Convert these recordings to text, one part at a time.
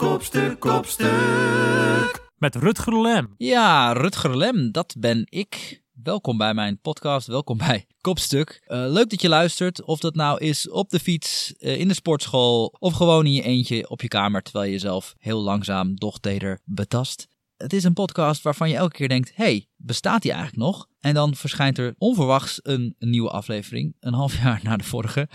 kopstuk, kopstuk. Met Rutger Lem. Ja, Rutger Lem, dat ben ik. Welkom bij mijn podcast, welkom bij Kopstuk. Uh, leuk dat je luistert, of dat nou is op de fiets, uh, in de sportschool of gewoon in je eentje op je kamer terwijl je jezelf heel langzaam, doch teder betast. Het is een podcast waarvan je elke keer denkt, hey, bestaat die eigenlijk nog? En dan verschijnt er onverwachts een, een nieuwe aflevering, een half jaar na de vorige.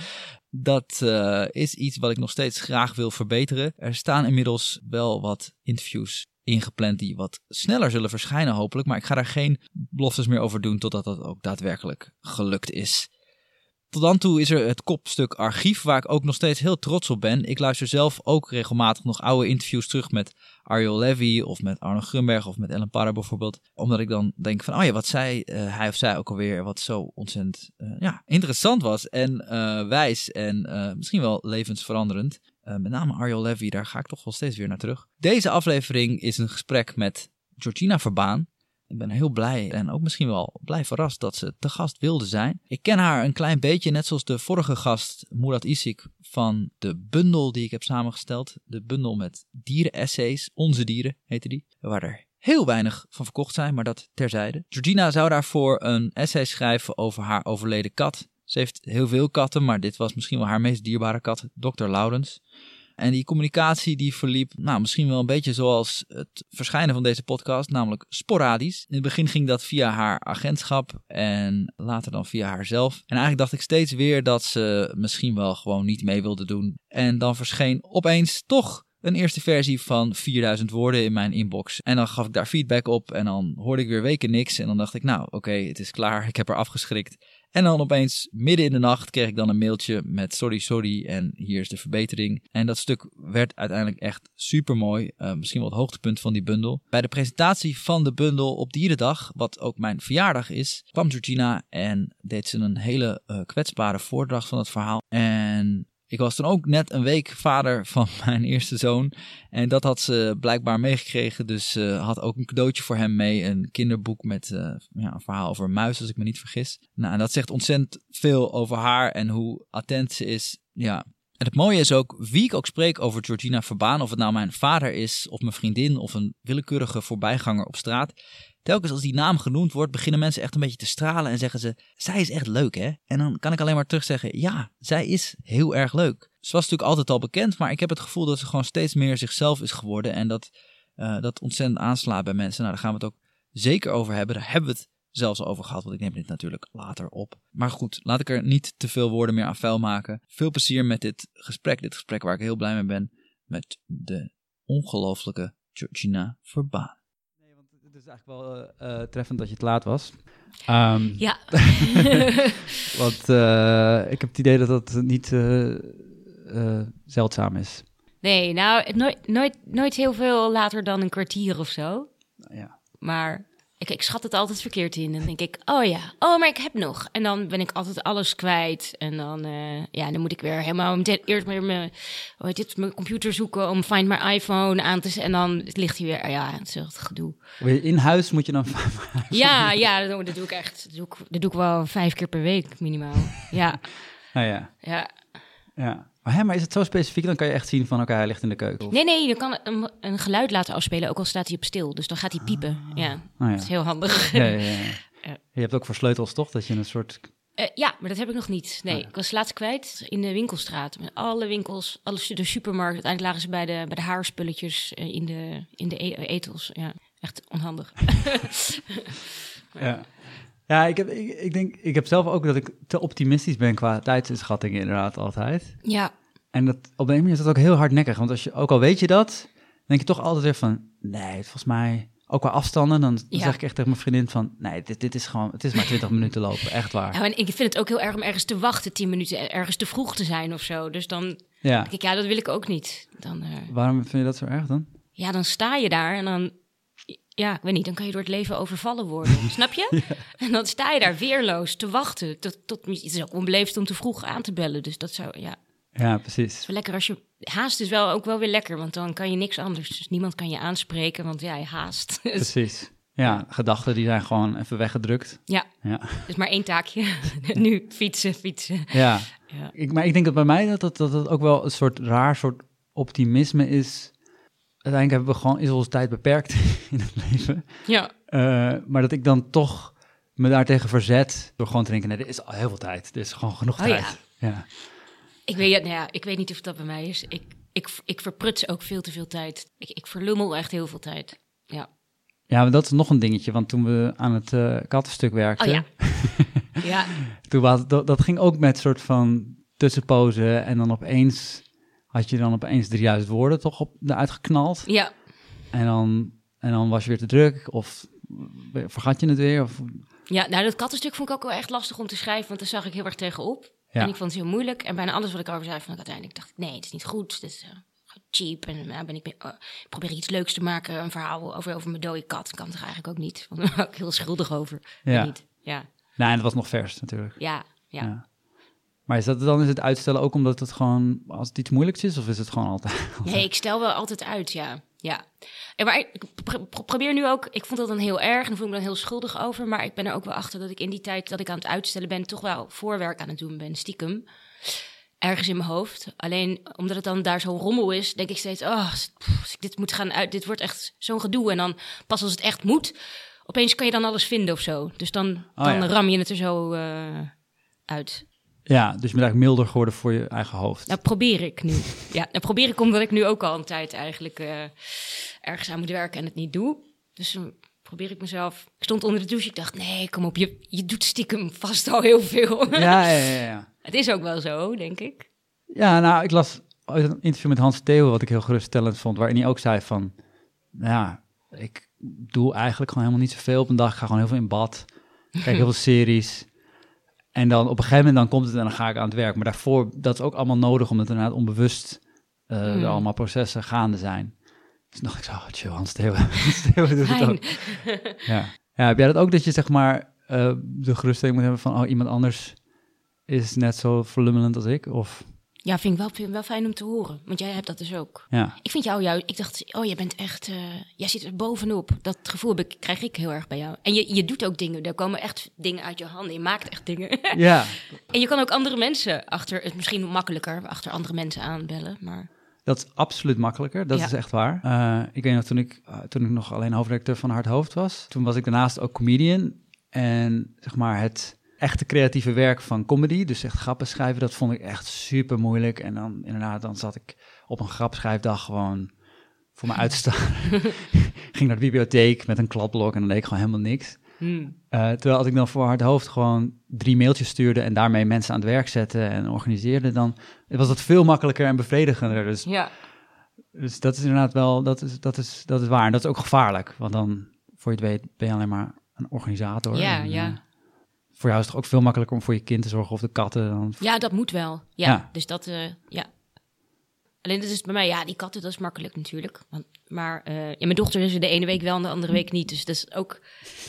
Dat uh, is iets wat ik nog steeds graag wil verbeteren. Er staan inmiddels wel wat interviews ingepland die wat sneller zullen verschijnen hopelijk. Maar ik ga daar geen beloftes meer over doen totdat dat ook daadwerkelijk gelukt is. Tot dan toe is er het kopstuk archief, waar ik ook nog steeds heel trots op ben. Ik luister zelf ook regelmatig nog oude interviews terug met Ariel Levy of met Arno Grunberg of met Ellen Parra bijvoorbeeld. Omdat ik dan denk van, oh ja, wat zei uh, hij of zij ook alweer, wat zo ontzettend uh, ja, interessant was en uh, wijs en misschien wel levensveranderend. Met name Ariel Levy, daar ga ik toch wel steeds weer naar terug. Deze aflevering is een gesprek met Georgina Verbaan. Ik ben heel blij en ook misschien wel blij verrast dat ze te gast wilde zijn. Ik ken haar een klein beetje, net zoals de vorige gast, Murat Isik, van de bundel die ik heb samengesteld. De bundel met dieren-essays, Onze Dieren heette die, waar er heel weinig van verkocht zijn, maar dat terzijde. Georgina zou daarvoor een essay schrijven over haar overleden kat. Ze heeft heel veel katten, maar dit was misschien wel haar meest dierbare kat, Dr. Laurens. En die communicatie die verliep, nou, misschien wel een beetje zoals het verschijnen van deze podcast, namelijk sporadisch. In het begin ging dat via haar agentschap en later dan via haarzelf. En eigenlijk dacht ik steeds weer dat ze misschien wel gewoon niet mee wilde doen. En dan verscheen opeens toch een eerste versie van 4000 woorden in mijn inbox. En dan gaf ik daar feedback op en dan hoorde ik weer weken niks. En dan dacht ik, nou oké, het is klaar, ik heb er afgeschrikt. En dan opeens midden in de nacht kreeg ik dan een mailtje met sorry, sorry en hier is de verbetering. En dat stuk werd uiteindelijk echt super mooi. Uh, misschien wel het hoogtepunt van die bundel. Bij de presentatie van de bundel op Dierendag, wat ook mijn verjaardag is, kwam Georgina en deed ze een hele uh, kwetsbare voordracht van het verhaal. En ik was toen ook net een week vader van mijn eerste zoon. En dat had ze blijkbaar meegekregen. Dus uh, had ook een cadeautje voor hem mee. Een kinderboek met uh, ja, een verhaal over een muis, als ik me niet vergis. Nou, en dat zegt ontzettend veel over haar en hoe attent ze is. Ja. En het mooie is ook, wie ik ook spreek over Georgina Verbaan, of het nou mijn vader is, of mijn vriendin, of een willekeurige voorbijganger op straat. Telkens als die naam genoemd wordt, beginnen mensen echt een beetje te stralen en zeggen ze: Zij is echt leuk, hè? En dan kan ik alleen maar terugzeggen: Ja, zij is heel erg leuk. Ze was natuurlijk altijd al bekend, maar ik heb het gevoel dat ze gewoon steeds meer zichzelf is geworden. En dat uh, dat ontzettend aanslaat bij mensen. Nou, daar gaan we het ook zeker over hebben. Daar hebben we het zelfs over gehad, want ik neem dit natuurlijk later op. Maar goed, laat ik er niet te veel woorden meer aan vuil maken. Veel plezier met dit gesprek. Dit gesprek waar ik heel blij mee ben met de ongelooflijke Georgina Verbaan het is eigenlijk wel uh, treffend dat je het laat was. Um, ja. want uh, ik heb het idee dat dat niet uh, zeldzaam is. Nee, nou, nooit, nooit, nooit heel veel later dan een kwartier of zo. Ja. Maar ik, ik schat het altijd verkeerd in. Dan denk ik, oh ja, oh, maar ik heb nog. En dan ben ik altijd alles kwijt. En dan, uh, ja, dan moet ik weer helemaal eerst maar mijn, oh, dit, mijn computer zoeken om Find My iPhone aan te zetten. En dan ligt hij weer, ja, het is echt gedoe. In huis moet je dan... ja, ja, dat, dat, doe ik echt. Dat doe ik, dat doe ik wel vijf keer per week minimaal. Ja. Nou ja. Ja. Ja. Maar, hè, maar is het zo specifiek? Dan kan je echt zien van, oké, okay, hij ligt in de keuken. Of? Nee, nee, je kan een, een, geluid laten afspelen, ook al staat hij op stil. Dus dan gaat hij piepen. Ah. Ja, oh, ja, dat is heel handig. Ja, ja, ja. Je hebt ook voor sleutels, toch? Dat je een soort... Uh, ja, maar dat heb ik nog niet. Nee, oh, ik was laatst kwijt in de winkelstraat. Met alle winkels, alle de supermarkt. Uiteindelijk lagen ze bij de, bij de haarspulletjes uh, in de, in de e etels. Ja, echt onhandig. ja. Ja, ik, heb, ik, ik, denk, ik heb zelf ook dat ik te optimistisch ben qua tijdsinschattingen inderdaad altijd. Ja. En dat, op een manier is dat ook heel hardnekkig. Want als je, ook al weet je dat, denk je toch altijd weer van... Nee, volgens mij, ook qua afstanden, dan, dan zeg ik echt tegen mijn vriendin van... Nee, dit, dit is gewoon, het is maar 20 minuten lopen, echt waar. Ja, en ik vind het ook heel erg om ergens te wachten, 10 minuten, ergens te vroeg te zijn of zo. Dus dan ja. denk ik, ja, dat wil ik ook niet. Dan, uh, Waarom vind je dat zo erg dan? Ja, dan sta je daar en dan ja, ik weet niet, dan kan je door het leven overvallen worden. Snap je? En dan sta je daar weerloos te wachten. Tot, tot, het is ook onbeleefd om te vroeg aan te bellen. Dus dat zou, ja. Ja, precies. Is wel lekker als je... Haast is wel ook wel weer lekker, want dan kan je niks anders. Dus niemand kan je aanspreken, want ja, je haast. Precies. Ja, gedachten die zijn gewoon even weggedrukt. Ja, ja. dus maar één taakje. nu fietsen, fietsen. Ja, ja. Ik, maar ik denk dat bij mij dat dat, dat dat ook wel een soort raar soort optimisme is uiteindelijk hebben we gewoon, is onze tijd beperkt in het leven. Ja. Uh, maar dat ik dan toch me daartegen verzet door gewoon te denken, nee, er is al heel veel tijd. Er is gewoon genoeg Oh, tijd. ja. Ja. Ik weet, nou ja, ik weet niet of dat bij mij is. Ik, ik, ik verpruts ook veel te veel tijd. Ik, ik verlummel echt heel veel tijd. Ja. ja, maar dat is nog een dingetje. Want toen we aan het eh, kattenstuk werkten, Oh ja. ja. toen was, dat, dat ging ook met soort van tussenpozen. En dan opeens had je dan opeens 3000 woorden toch op, eruit geknald. Ja. En dan, en dan was je weer te druk of vergat je het weer. Of, Ja, nou, dat kattenstuk vond ik ook wel echt lastig om te schrijven, want daar zag ik heel erg tegenop. Ja. En ik vond het heel moeilijk. En bijna alles wat ik over zei, vond ik uiteindelijk, dacht ik, nee, het is niet goed. Het is eh, cheap. En nou, ben ik, uh, probeer ik iets leuks te maken, een verhaal over, over mijn dode kat. Kan het er eigenlijk ook niet. Want daar ben ik heel schuldig over. Ja. Niet. Ja. nou, en dat was nog vers natuurlijk. Ja. Ja. Ja. Maar is dat dan is het uitstellen ook omdat het gewoon, als het iets moeilijks is, of is het gewoon altijd? Nee, ik stel wel altijd uit, ja. Ja. En maar ik pro- pro- probeer nu ook, ik vond dat dan heel erg en voel me dan heel schuldig over. Maar ik ben er ook wel achter dat ik in die tijd dat ik aan het uitstellen ben, toch wel voorwerk aan het doen ben, stiekem. Ergens in mijn hoofd. Alleen omdat het dan daar zo rommel is, denk ik steeds, oh, als ik dit moet gaan uit, dit wordt echt zo'n gedoe. En dan pas als het echt moet, opeens kan je dan alles vinden of zo. Dus dan, Oh, dan ja. ram je het er zo eh, uit. Ja, dus je bent eigenlijk milder geworden voor je eigen hoofd. Nou, probeer ik nu. Ja, nou probeer ik omdat ik nu ook al een tijd eigenlijk eh, ergens aan moet werken en het niet doe. Dus dan probeer ik mezelf. Ik stond onder de douche. Ik dacht, nee, kom op, je, je doet stiekem vast al heel veel. Ja, ja, ja, ja. het is ook wel zo, denk ik. Ja, nou, ik las uit een interview met Hans Theo, wat ik heel geruststellend vond, waarin hij ook zei van, nou ja, ik doe eigenlijk gewoon helemaal niet zoveel op een dag. Ik ga gewoon heel veel in bad, kijk heel veel series. En dan op een gegeven moment dan komt het en dan ga ik aan het werk. Maar daarvoor, dat is ook allemaal nodig, omdat inderdaad onbewust eh, Hmm. er allemaal processen gaande zijn. Dus dacht ik zo, oh, chill, Hans Theo, doet het ook. Ja. ja, heb jij dat ook dat je zeg maar eh, de geruststelling moet hebben van, oh, iemand anders is net zo verlummelend als ik? Of, Ja, vind ik wel, vind ik wel fijn om te horen. Want jij hebt dat dus ook. ja. Ik vind jou juist, ik dacht, oh, jij bent echt, eh, jij zit er bovenop. Dat gevoel heb ik, krijg ik heel erg bij jou. En je, je doet ook dingen, er komen echt dingen uit je handen. Je maakt echt dingen. Ja, en je kan ook andere mensen achter, het misschien makkelijker, achter andere mensen aanbellen. Maar dat is absoluut makkelijker. Dat Ja. is echt waar. Eh, ik weet nog, toen ik, eh, toen ik nog alleen hoofdredacteur van Hard Hoofd was, toen was ik daarnaast ook comedian. En zeg maar het echte creatieve werk van comedy, dus echt grappen schrijven, dat vond ik echt super moeilijk. En dan inderdaad, dan zat ik op een grapschrijfdag gewoon voor me uitstaan. Ging naar de bibliotheek met een kladblok en dan deed ik gewoon helemaal niks. hmm. Eh, terwijl als ik dan voor Hard Hoofd gewoon drie mailtjes stuurde en daarmee mensen aan het werk zette en organiseerde, dan was dat veel makkelijker en bevredigender. Dus, ja. dus dat is inderdaad wel, dat is, dat, is, dat is waar. En dat is ook gevaarlijk, want dan, voor je het weet, ben je alleen maar een organisator. Ja, En, ja. Voor jou is het toch ook veel makkelijker om voor je kind te zorgen of de katten. Dan, Ja, dat moet wel. Ja, Ja. dus dat, eh, ja. Alleen dat is bij mij, ja, die katten, dat is makkelijk natuurlijk. Want, maar eh, ja, mijn dochter is er de ene week wel en de andere week niet. Dus dat is ook,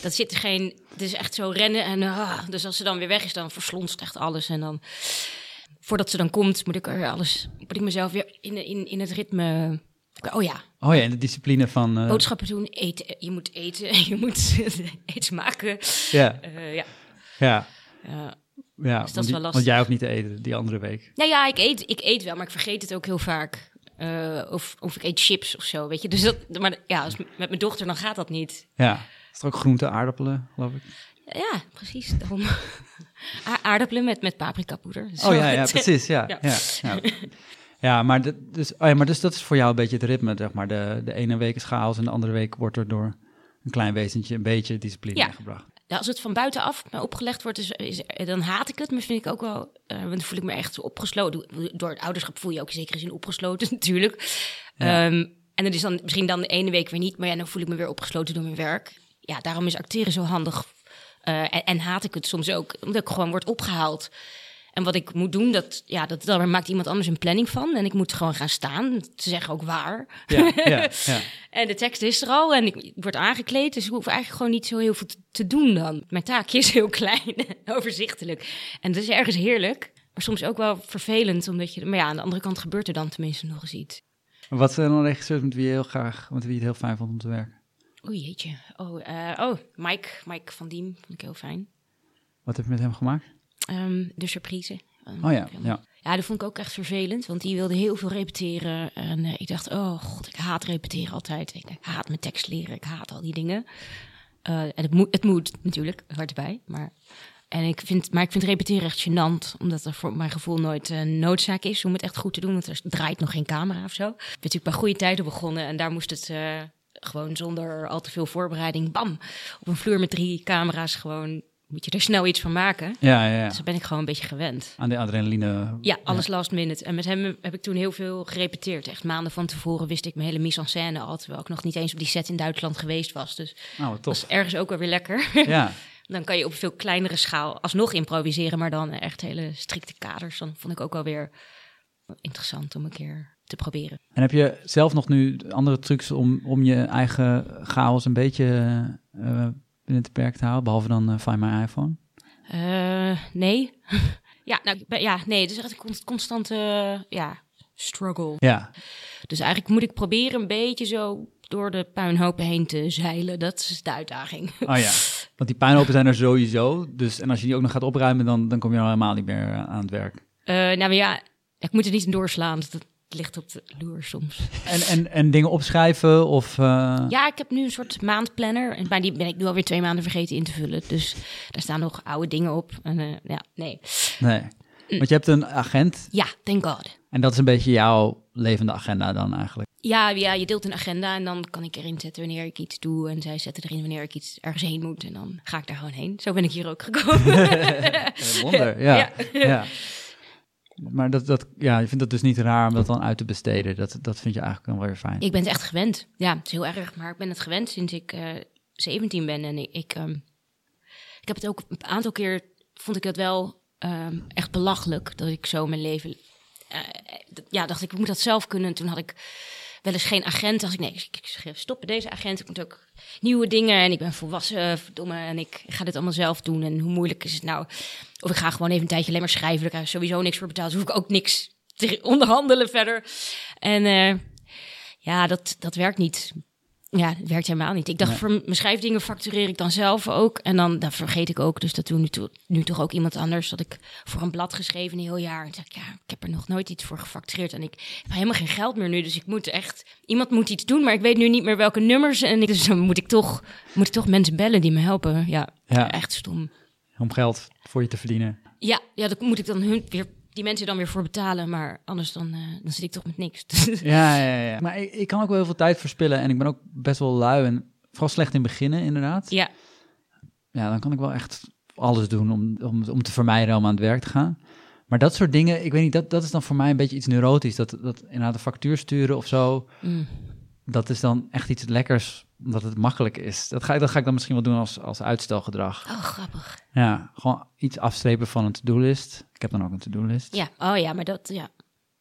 dat zit er geen, het is echt zo rennen. En ah, dus als ze dan weer weg is, dan verslonst echt alles. En dan, voordat ze dan komt, moet ik er alles, moet ik mezelf weer in, in, in het ritme, oh ja, oh ja, en de discipline van... eh, boodschappen doen, eten. Je moet eten, je moet iets maken. ja, ja. Ja, Ja. ja is want, wel die- lastig. want jij ook niet te eten die andere week. Nou ja, ik eet, ik eet wel, maar ik vergeet het ook heel vaak. Eh, of, of ik eet chips of zo, weet je. Dus dat, maar ja, als, met mijn dochter dan gaat dat niet. Ja, is er ook groente, aardappelen, geloof ik? Ja, precies. Daarom. Aardappelen met, met paprikapoeder. Oh ja, ja, precies, ja. Ja. Ja, ja. ja. maar, de- dus, oh ja, maar dus dat is voor jou een beetje het ritme, zeg maar. De, de ene week is chaos en de andere week wordt er door een klein wezentje een beetje discipline Ja. gebracht. Ja, als het van buitenaf me opgelegd wordt, is, is- dan haat ik het. Maar vind ik ook wel, eh, want dan voel ik me echt opgesloten. Door het ouderschap voel je ook in zekere zin opgesloten natuurlijk. Ja. Ehm, en dat is dan misschien dan de ene week weer niet. Maar ja, dan voel ik me weer opgesloten door mijn werk. Ja, daarom is acteren zo handig. Eh, en, en haat ik het soms ook, omdat ik gewoon word opgehaald. En wat ik moet doen, dat, ja, dat, daar maakt iemand anders een planning van. En ik moet gewoon gaan staan. Ze zeggen ook waar. Ja, ja, ja. En de tekst is er al en ik word aangekleed. Dus ik hoef eigenlijk gewoon niet zo heel veel te, te doen dan. Mijn taakje is heel klein en overzichtelijk. En dat is ergens heerlijk. Maar soms ook wel vervelend, omdat je... Maar ja, aan de andere kant gebeurt er dan tenminste nog eens iets. Wat zijn dan regisseurs met wie je heel graag, met wie je het heel fijn vond om te werken? Oei, jeetje. Oh, eh, oh Mike, Mike van Diem vond ik heel fijn. Wat heb je met hem gemaakt? Ehm, de surprise. Oh ja, ja. Ja, dat vond ik ook echt vervelend, want die wilde heel veel repeteren. En uh, ik dacht, oh god, ik haat repeteren altijd. Ik haat mijn tekst leren, ik haat al die dingen. Uh, en het moet, het moet natuurlijk, hard bij. Maar, en ik vind, maar ik vind repeteren echt gênant, omdat er voor mijn gevoel nooit een noodzaak is om het echt goed te doen. Want er draait nog geen camera of zo. Ik ben natuurlijk bij goede tijden begonnen en daar moest het uh, gewoon zonder al te veel voorbereiding, bam, op een vloer met drie camera's gewoon moet je er snel iets van maken. Ja, ja, ja. Dus ben ik gewoon een beetje gewend. Aan de adrenaline. Ja, alles last minute. En met hem heb ik toen heel veel gerepeteerd. Echt maanden van tevoren wist ik mijn hele mise en scène al. Terwijl ik nog niet eens op die set in Duitsland geweest was. Dus oh, tof. was ergens ook wel weer lekker. Ja. dan kan je op veel kleinere schaal alsnog improviseren. Maar dan echt hele strikte kaders. Dan vond ik ook wel weer interessant om een keer te proberen. En heb je zelf nog nu andere trucs om, om je eigen chaos een beetje... Uh, binnen het perk te houden, behalve dan uh, Find My iPhone? Uh, nee. ja, nou, ja, nee, het is echt een constante ja, struggle. Ja. Dus eigenlijk moet ik proberen een beetje zo door de puinhopen heen te zeilen. Dat is de uitdaging. Oh ja, want die puinhopen zijn er sowieso. Dus, en als je die ook nog gaat opruimen, dan, dan kom je helemaal niet meer aan het werk. Uh, nou ja, ik moet er niet doorslaan. Dat, ligt op de loer soms. En, en, en dingen opschrijven of... Uh... Ja, ik heb nu een soort maandplanner. En bij die ben ik nu alweer twee maanden vergeten in te vullen. Dus daar staan nog oude dingen op. En uh, ja, nee. Nee. Want je hebt een agent. Ja, thank God. En dat is een beetje jouw levende agenda dan eigenlijk? Ja, ja, je deelt een agenda en dan kan ik erin zetten wanneer ik iets doe. En zij zetten erin wanneer ik iets ergens heen moet. En dan ga ik daar gewoon heen. Zo ben ik hier ook gekomen. Wonder, ja. ja. ja. Maar dat, dat, ja, je vindt het dus niet raar om dat dan uit te besteden. Dat, dat vind je eigenlijk wel weer fijn. Ik ben het echt gewend. Ja, het is heel erg. Maar ik ben het gewend sinds ik uh, 17 ben. En ik, ik, um, ik heb het ook een aantal keer, vond ik het wel um, echt belachelijk dat ik zo mijn leven... Uh, ja, dacht ik, ik moet dat zelf kunnen. En toen had ik wel eens geen agent. Als ik nee, ik, ik stoppen deze agent. Ik moet ook nieuwe dingen en ik ben volwassen, verdomme, en ik ga dit allemaal zelf doen. En hoe moeilijk is het nou? Of ik ga gewoon even een tijdje alleen maar schrijven. Daar krijg sowieso niks voor betaald. Dus hoef ik ook niks te onderhandelen verder. En uh, ja, dat, dat werkt niet. Ja, het werkt helemaal niet. Ik dacht, voor mijn schrijfdingen factureer ik dan zelf ook. En dan, dan vergeet ik ook. Dus dat doe nu, to, nu toch ook iemand anders. Dat ik voor een blad geschreven een heel jaar. En zeg ik, ja, ik heb er nog nooit iets voor gefactureerd. En ik heb helemaal geen geld meer nu. Dus ik moet echt, iemand moet iets doen. Maar ik weet nu niet meer welke nummers. En ik, dus dan moet ik toch, moet ik toch mensen bellen die me helpen. Ja, ja. echt stom. Om geld voor je te verdienen. Ja, ja, dat moet ik dan hun weer die mensen dan weer voor betalen, maar anders dan, uh, dan zit ik toch met niks. ja, ja, ja. Maar ik, ik, kan ook wel heel veel tijd verspillen en ik ben ook best wel lui en vooral slecht in beginnen, inderdaad. Ja. Ja, dan kan ik wel echt alles doen om, om, om te vermijden om aan het werk te gaan. Maar dat soort dingen, ik weet niet, dat, dat is dan voor mij een beetje iets neurotisch. Dat, dat inderdaad een factuur sturen of zo, mm. dat is dan echt iets lekkers omdat het makkelijk is. Dat ga, ik, dat ga ik dan misschien wel doen als, als uitstelgedrag. Oh, grappig. Ja, gewoon iets afstrepen van een to-do-list. Ik heb dan ook een to-do-list. Ja, oh ja, maar dat, ja.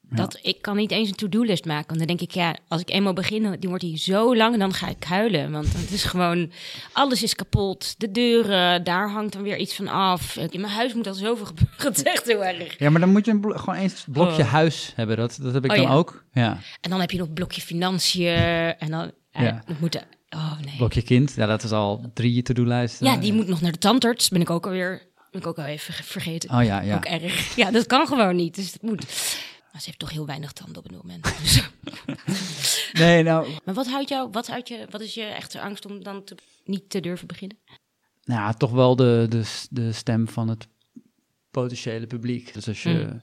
Dat, ik kan niet eens een to-do-list maken. Want dan denk ik, ja, als ik eenmaal begin, die wordt hier zo lang, dan ga ik huilen. Want het is gewoon, alles is kapot. De deuren, daar hangt dan weer iets van af. In mijn huis moet al zoveel gebeuren. Het is echt heel erg. Ja, maar dan moet je een gewoon eens blokje Oh. huis hebben. Dat, dat heb ik Oh, dan ja. ook. Ja. En dan heb je nog blokje financiën. En dan, Ja. dat moet, oh nee. Blokje kind. Ja, dat is al drie to-do-lijsten. Ja, die moet nog naar de tandarts. Ben ik ook alweer, ben ik ook al even vergeten. Oh ja, ja. Ook erg. Ja, dat kan gewoon niet. Dus dat moet. Maar ze heeft toch heel weinig tanden op het moment. Dus. Nee, nou, Maar wat houdt jou, wat houdt je, wat is je echte angst om dan te, niet te durven beginnen? nou toch wel de, de, de stem van het potentiële publiek. Dus als je, Hmm.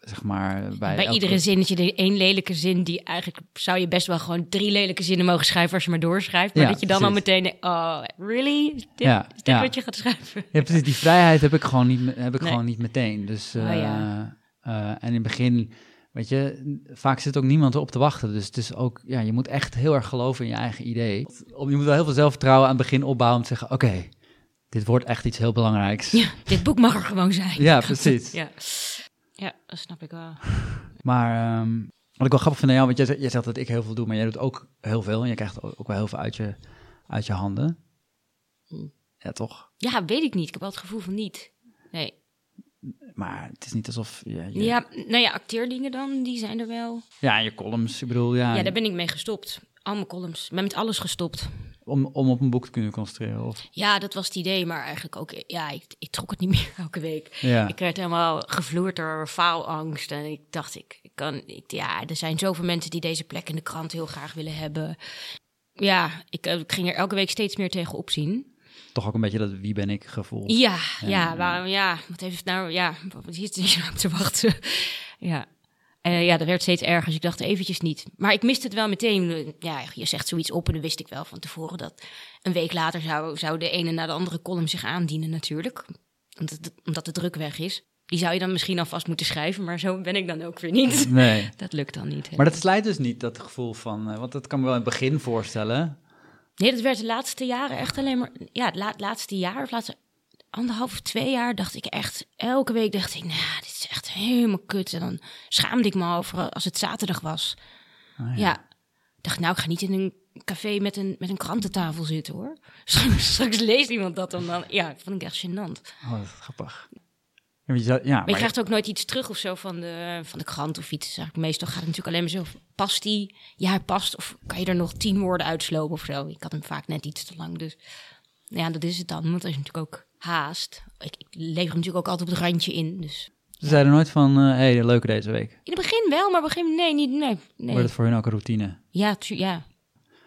Zeg maar, bij, Bij elke- iedere zinnetje, de één lelijke zin, die eigenlijk zou je best wel gewoon drie lelijke zinnen mogen schrijven als je maar doorschrijft. Maar Ja, dat je dan al meteen denkt, oh, really? Dit, Ja, is dit ja. wat je gaat schrijven? Ja, precies. Die vrijheid heb ik gewoon niet, heb ik Nee. gewoon niet meteen. Dus, Oh, ja. eh, en in het begin, weet je, vaak zit ook niemand erop te wachten. Dus het is ook, ja, je moet echt heel erg geloven in je eigen idee. Je moet wel heel veel zelfvertrouwen aan het begin opbouwen om te zeggen, oké, dit wordt echt iets heel belangrijks. Ja, dit boek mag er gewoon zijn. Ja, precies. Ja, ja dat snap ik wel. Maar ehm, wat ik wel grappig vind aan jou, want jij, zegt- jij zegt dat ik heel veel doe, maar jij doet ook heel veel. En je krijgt ook wel heel veel uit je, uit je handen. Mm. Ja, toch? Ja, weet ik niet. Ik heb wel het gevoel van niet. Nee. Maar het is niet alsof... Je, je- Ja, nou ja, acteerdingen dan, die zijn er wel. ja, en je columns, ik bedoel, ja. Ja, daar ben ik mee gestopt. Al mijn columns. Ik ben met alles gestopt. Om, om op een boek te kunnen concentreren? Of? Ja, dat was het idee, maar eigenlijk ook, ja, ik, ik trok het niet meer elke week. Ja. Ik werd helemaal gevloerd door faalangst en ik dacht, ik, ik kan, ik, ja, er zijn zoveel mensen die deze plek in de krant heel graag willen hebben. Ja, ik, eh, ik ging er elke week steeds meer tegen opzien. Toch ook een beetje dat wie ben ik gevoel. Ja, ja, waarom, ja, wat heeft het nou, ja, wat zit je nou op te wachten? ja. Eh, ja, dat werd steeds erger, dus ik dacht eventjes niet. Maar ik miste het wel meteen. Ja, je zegt zoiets op en dan wist ik wel van tevoren dat een week later zou, zou de ene na de andere column zich aandienen natuurlijk. Omdat, het- omdat de druk weg is. Die zou je dan misschien alvast moeten schrijven, maar zo ben ik dan ook weer niet. Nee. Dat lukt dan niet. hè. Maar dat slijt dus niet, dat gevoel van... eh, want dat kan me wel in het begin voorstellen. Nee, dat werd de laatste jaren echt alleen maar. Ja, het la- laatste jaar of laatste anderhalf of twee jaar dacht ik echt. Elke week dacht ik, nou, dit is echt helemaal kut. En dan schaamde ik me over als het zaterdag was. Ah, ja. Dacht, nou, ik ga niet in een café met een, met een krantentafel zitten hoor. Straks, straks leest iemand dat dan. dan ja, dat vond ik echt gênant. Oh, dat is grappig. Ja, maar je ja, Maar je krijgt ook nooit iets terug of zo van de, van de krant of iets. Eigenlijk meestal gaat het natuurlijk alleen maar zo. Past die? Ja, hij past. Of kan je er nog tien woorden uitslopen of zo? Ik had hem vaak net iets te lang. Dus ja, dat is het dan. Want er is natuurlijk ook haast. Ik, ik lever hem natuurlijk ook altijd op het randje in. Dus Ze zeiden nooit van, hé, hey, leuke deze week. in het begin wel, maar moment nee, niet. Nee, nee. Wordt het voor hun ook een routine? Ja, ja,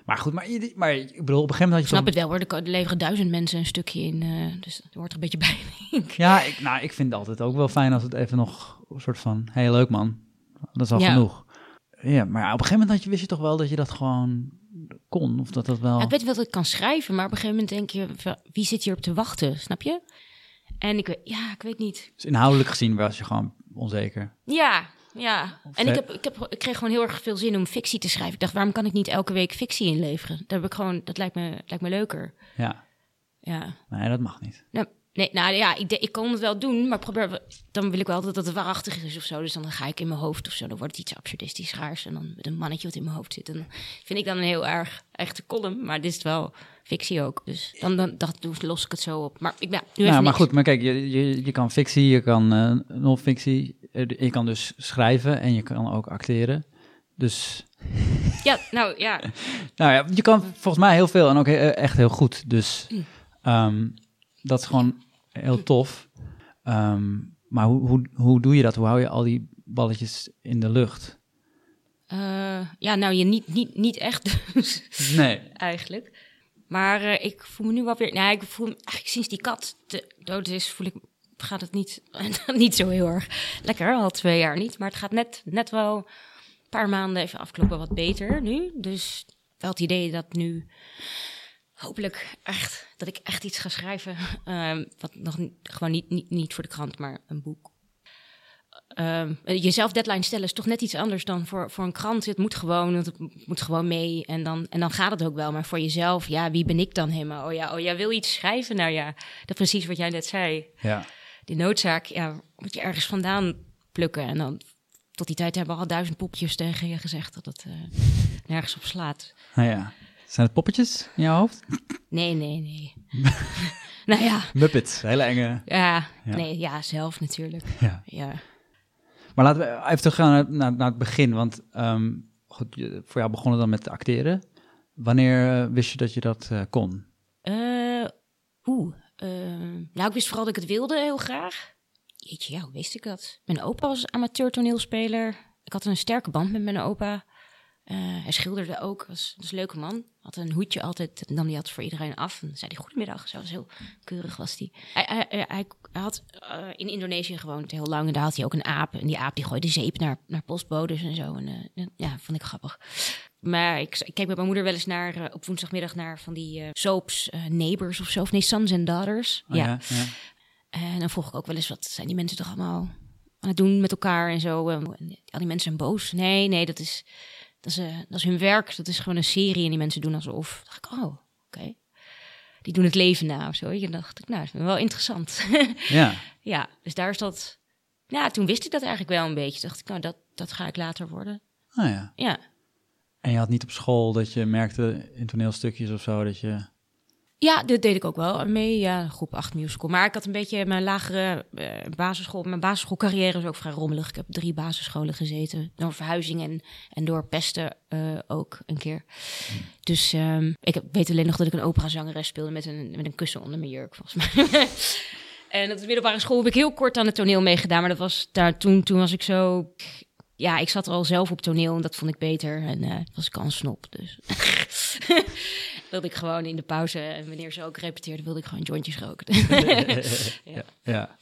Maar goed, maar, je- maar ik bedoel, op een gegeven moment ik snap je het wel hoor. Er er leveren duizend mensen een stukje in. eh, dus dat hoort er een beetje bij. denk ik. toch... Ja, ik, nou, ik vind het altijd ook wel fijn als het even nog een soort van, hé, hey, leuk man. Dat is al Ja. genoeg. Ja, maar op een gegeven moment had je, wist je toch wel dat je dat gewoon kon? Of dat dat wel... Ja, ik weet wel dat ik kan schrijven, maar op een gegeven moment denk je, wie zit hier op te wachten, snap je? En ik weet, ja, ik weet niet. Dus inhoudelijk gezien was je gewoon onzeker. Ja, ja. En ik, heb, ik, heb, ik kreeg gewoon heel erg veel zin om fictie te schrijven. Ik dacht, waarom kan ik niet elke week fictie inleveren? Dat, heb ik gewoon, dat lijkt, me, lijkt me leuker. Ja, Ja. nee, dat mag niet. Nou, nee, nou ja, ik, de- ik kan het wel doen, maar probeer, dan wil ik wel dat het waarachtig is of zo. Dus dan ga ik in mijn hoofd of zo, dan wordt het iets absurdistisch raars. En dan met een mannetje wat in mijn hoofd zit. En dan vind ik dan een heel erg echte column, maar dit is wel fictie ook. Dus dan, dan dat, dus los ik het zo op. Maar ik ben nu even Nou, maar niks. goed, maar kijk, je, je, je kan fictie, je kan eh non-fictie, eh, je kan dus schrijven en je kan ook acteren. Dus, Ja, nou ja. nou ja, je kan volgens mij heel veel en ook he- echt heel goed. Dus Mm. Dat is gewoon heel tof. Ehm, maar hoe, hoe, hoe doe je dat? Hoe hou je al die balletjes in de lucht? Eh, ja, nou, je niet, niet, niet echt dus, Nee. eigenlijk. Maar eh, ik voel me nu wel weer... Nou, ik voel me eigenlijk sinds die kat te- dood is, voel ik, gaat het niet, niet zo heel erg lekker. Al twee jaar niet, maar het gaat net, net wel een paar maanden even afkloppen wat beter nu. Dus wel het idee dat nu hopelijk echt, dat ik echt iets ga schrijven. ehm, wat nog gewoon niet, niet, niet voor de krant, maar een boek. Ehm, jezelf deadline stellen is toch net iets anders dan voor, voor een krant. Het moet gewoon, het moet gewoon mee. En dan, en dan gaat het ook wel. Maar voor jezelf, ja, wie ben ik dan helemaal? Oh ja, oh, jij wil iets schrijven? Nou ja, dat precies wat jij net zei. Ja. Die noodzaak, ja, moet je ergens vandaan plukken. En dan, tot die tijd hebben al duizend popjes tegen je gezegd dat het eh, nergens op slaat. Nou ja. Zijn het poppetjes in jouw hoofd? Nee, nee, nee. nou ja, Muppets, hele enge. ja, Ja. nee, ja, zelf natuurlijk. Ja. Ja. Maar laten we even teruggaan naar, naar, naar het begin. Want ehm, goed, voor jou begon het dan met acteren. Wanneer eh, wist je dat je dat eh, kon? Oeh. eh, nou, ik wist vooral dat ik het wilde heel graag. Jeetje, ja, hoe wist ik dat? Mijn opa was amateur toneelspeler. Ik had een sterke band met mijn opa. Eh, hij schilderde ook, was, was een leuke man. Had een hoedje altijd, nam hij altijd voor iedereen af. En dan zei hij goedemiddag, zo was heel keurig was hij. Hij, hij, hij, had eh, in Indonesië gewoond heel lang en daar had hij ook een aap. En die aap die gooide zeep naar, naar postbodes en zo. En eh, ja, vond ik grappig. Maar ik, ik keek met mijn moeder wel eens naar, op woensdagmiddag naar van die eh, soaps, Neighbors of zo. Of nee, Sons and Daughters. Oh, ja. ja. En dan vroeg ik ook wel eens, wat zijn die mensen toch allemaal aan het doen met elkaar en zo? En al die mensen zijn boos. Nee, nee, dat is, dat is, eh, dat is hun werk. Dat is gewoon een serie en die mensen doen alsof. dacht ik, oh, oké. Die doen het leven na of zo. En dan dacht ik, nou, dat is wel interessant. ja. ja, dus daar is dat... Ja, toen wist ik dat eigenlijk wel een beetje. Toen dacht ik, nou, dat, dat ga ik later worden. Oh, ja. Ja. En je had niet op school dat je merkte in toneelstukjes of zo dat je... Ja, dat deed ik ook wel mee. Ja, groep 8 musical. Maar ik had een beetje mijn lagere uh, basisschool. Mijn basisschoolcarrière is ook vrij rommelig. Ik heb drie basisscholen gezeten. Door verhuizing en, en door pesten uh, ook een keer. Dus um, ik weet alleen nog dat ik een operazangeres speelde met een, met een kussen onder mijn jurk, volgens mij. en op de middelbare school heb ik heel kort aan het toneel meegedaan. Maar dat was daar toen, toen was ik zo ja, ik zat al zelf op toneel en dat vond ik beter. En uh, was ik al snop, dus wilde ik gewoon in de pauze, en wanneer ze ook repeteerden, wilde ik gewoon jointjes roken. ja. ja.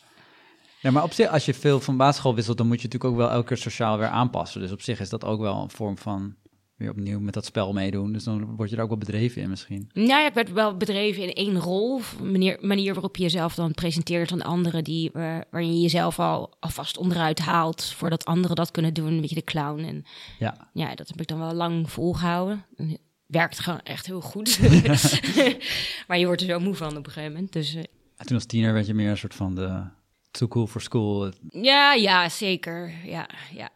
Ja, maar op zich, als je veel van basisschool wisselt, dan moet je natuurlijk ook wel elke keer sociaal weer aanpassen. Dus op zich is dat ook wel een vorm van weer opnieuw met dat spel meedoen. Dus dan word je er ook wel bedreven in misschien. Nou ja, ik werd wel bedreven in één rol. Manier, manier waarop je jezelf dan presenteert aan anderen... Die, waar, waarin je jezelf al alvast onderuit haalt... voordat anderen dat kunnen doen. Een beetje de clown. En ja. ja, dat heb ik dan wel lang volgehouden. Werkt gewoon echt heel goed. maar je wordt er zo moe van op een gegeven moment. Dus, uh, toen als tiener werd je meer een soort van de too cool for school. Ja, ja, zeker. Ja, ja.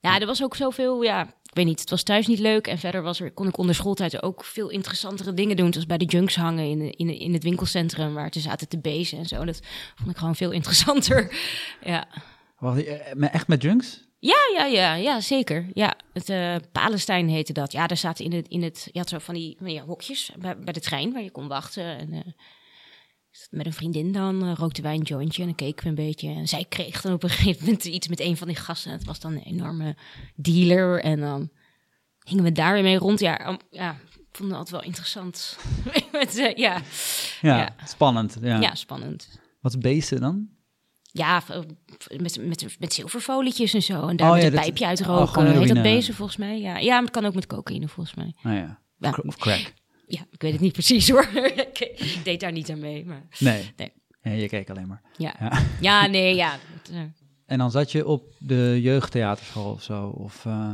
Ja, er was ook zoveel, ja, weet niet, het was thuis niet leuk. En verder was er, kon ik onder schooltijd ook veel interessantere dingen doen. Zoals bij de junks hangen in, in, in het winkelcentrum waar ze zaten te bezen en zo. Dat vond ik gewoon veel interessanter. ja. Wat, eh, echt met junks? Ja, ja, ja, ja, zeker. Ja, het uh, Palestijn heette dat. Ja, daar zaten in het, in het, je had zo van die, van die hokjes bij, bij de trein waar je kon wachten. En, uh, met een vriendin dan, uh, rookte wij een jointje en dan keken we een beetje. En zij kreeg dan op een gegeven moment iets met een van die gasten. Het was dan een enorme dealer en dan gingen we daar weer mee rond. Ja, um, ja ik vond het altijd wel interessant. met, uh, ja. Ja, ja. spannend. Ja. ja, spannend. Wat is beesten dan? Ja, met, met, met zilverfolietjes en zo. En daar oh, ja, een pijpje uit roken. Oh, Heet dat bezen volgens mij? Ja. ja, maar het kan ook met cocaïne volgens mij. Oh ja, ja. of crack. Ja, ik weet het niet precies hoor. ik deed daar niet aan mee. Maar... Nee. nee. Ja, je keek alleen maar. Ja, ja. ja nee, ja. En dan zat je op de jeugdtheaterschool of zo? Of, uh...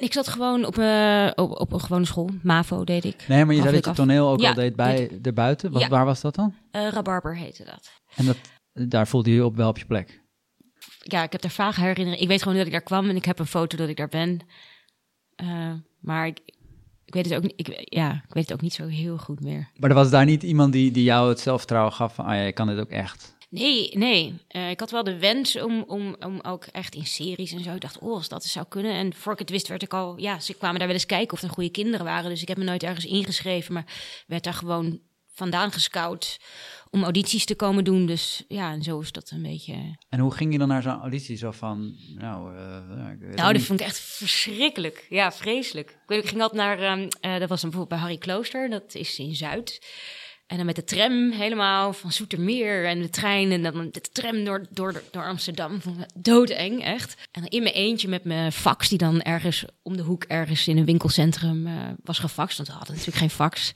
ik zat gewoon op, uh, op, op, een gewone school. MAVO deed ik. Nee, maar je zei dat je toneel ook al deed bij, dit... erbuiten. Wat, Waar was dat dan? Uh, Rabarber heette dat. En dat, daar voelde je je op wel op je plek? Ja, ik heb daar vage herinneringen. Ik weet gewoon dat ik daar kwam en ik heb een foto dat ik daar ben. maar ik, ik weet het ook niet, ik, ja, ik weet het ook niet zo heel goed meer. Maar er was daar niet iemand die, die jou het zelfvertrouwen gaf van, ah ja, ik kan dit ook echt? Nee, nee. Uh, ik had wel de wens om, om, om ook echt in series en zo. Ik dacht, oh, als dat zou kunnen. En voor ik het wist, werd ik al, ja, ze kwamen daar wel eens kijken of er goede kinderen waren. Dus ik heb me nooit ergens ingeschreven, maar werd daar gewoon vandaan gescout om audities te komen doen. Dus ja, en zo is dat een beetje. En hoe ging je dan naar zo'n auditie? Zo van, nou, uh, nou, dat vond ik echt verschrikkelijk. Ja, vreselijk. Ik, weet, ik ging altijd naar, uh, dat was dan bijvoorbeeld bij Harry Klooster, dat is in Zuid. En dan met de tram helemaal van Zoetermeer en de trein en dan de tram door, door, door Amsterdam. Doodeng, echt. En dan in mijn eentje met mijn fax, die dan ergens om de hoek ergens in een winkelcentrum uh, was gefaxt. Want we hadden natuurlijk geen fax.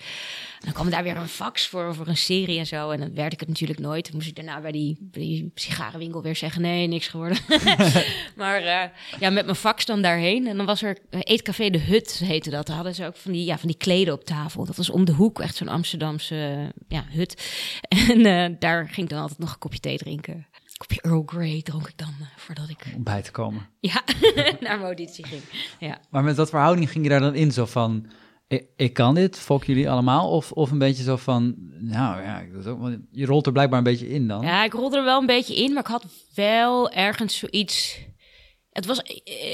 Dan kwam daar weer een fax voor, voor een serie en zo. En dan werd ik het natuurlijk nooit. Dan moest ik daarna bij die, bij die sigarenwinkel weer zeggen, nee, niks geworden. maar uh, ja, met mijn fax dan daarheen. En dan was er Eetcafé De Hut, heette dat. Daar hadden ze ook van die, ja, van die kleden op tafel. Dat was om de hoek, echt zo'n Amsterdamse ja, hut. En uh, daar ging ik dan altijd nog een kopje thee drinken. Een kopje Earl Grey dronk ik dan uh, voordat ik... Om bij te komen. Ja, naar mijn auditie ging. Ja. Maar met wat verhouding ging je daar dan in? Zo van, ik, ik kan dit, fok jullie allemaal? Of, of een beetje zo van, nou ja, ik doe ook, je rolt er blijkbaar een beetje in dan. Ja, ik rolde er wel een beetje in, maar ik had wel ergens zoiets het was,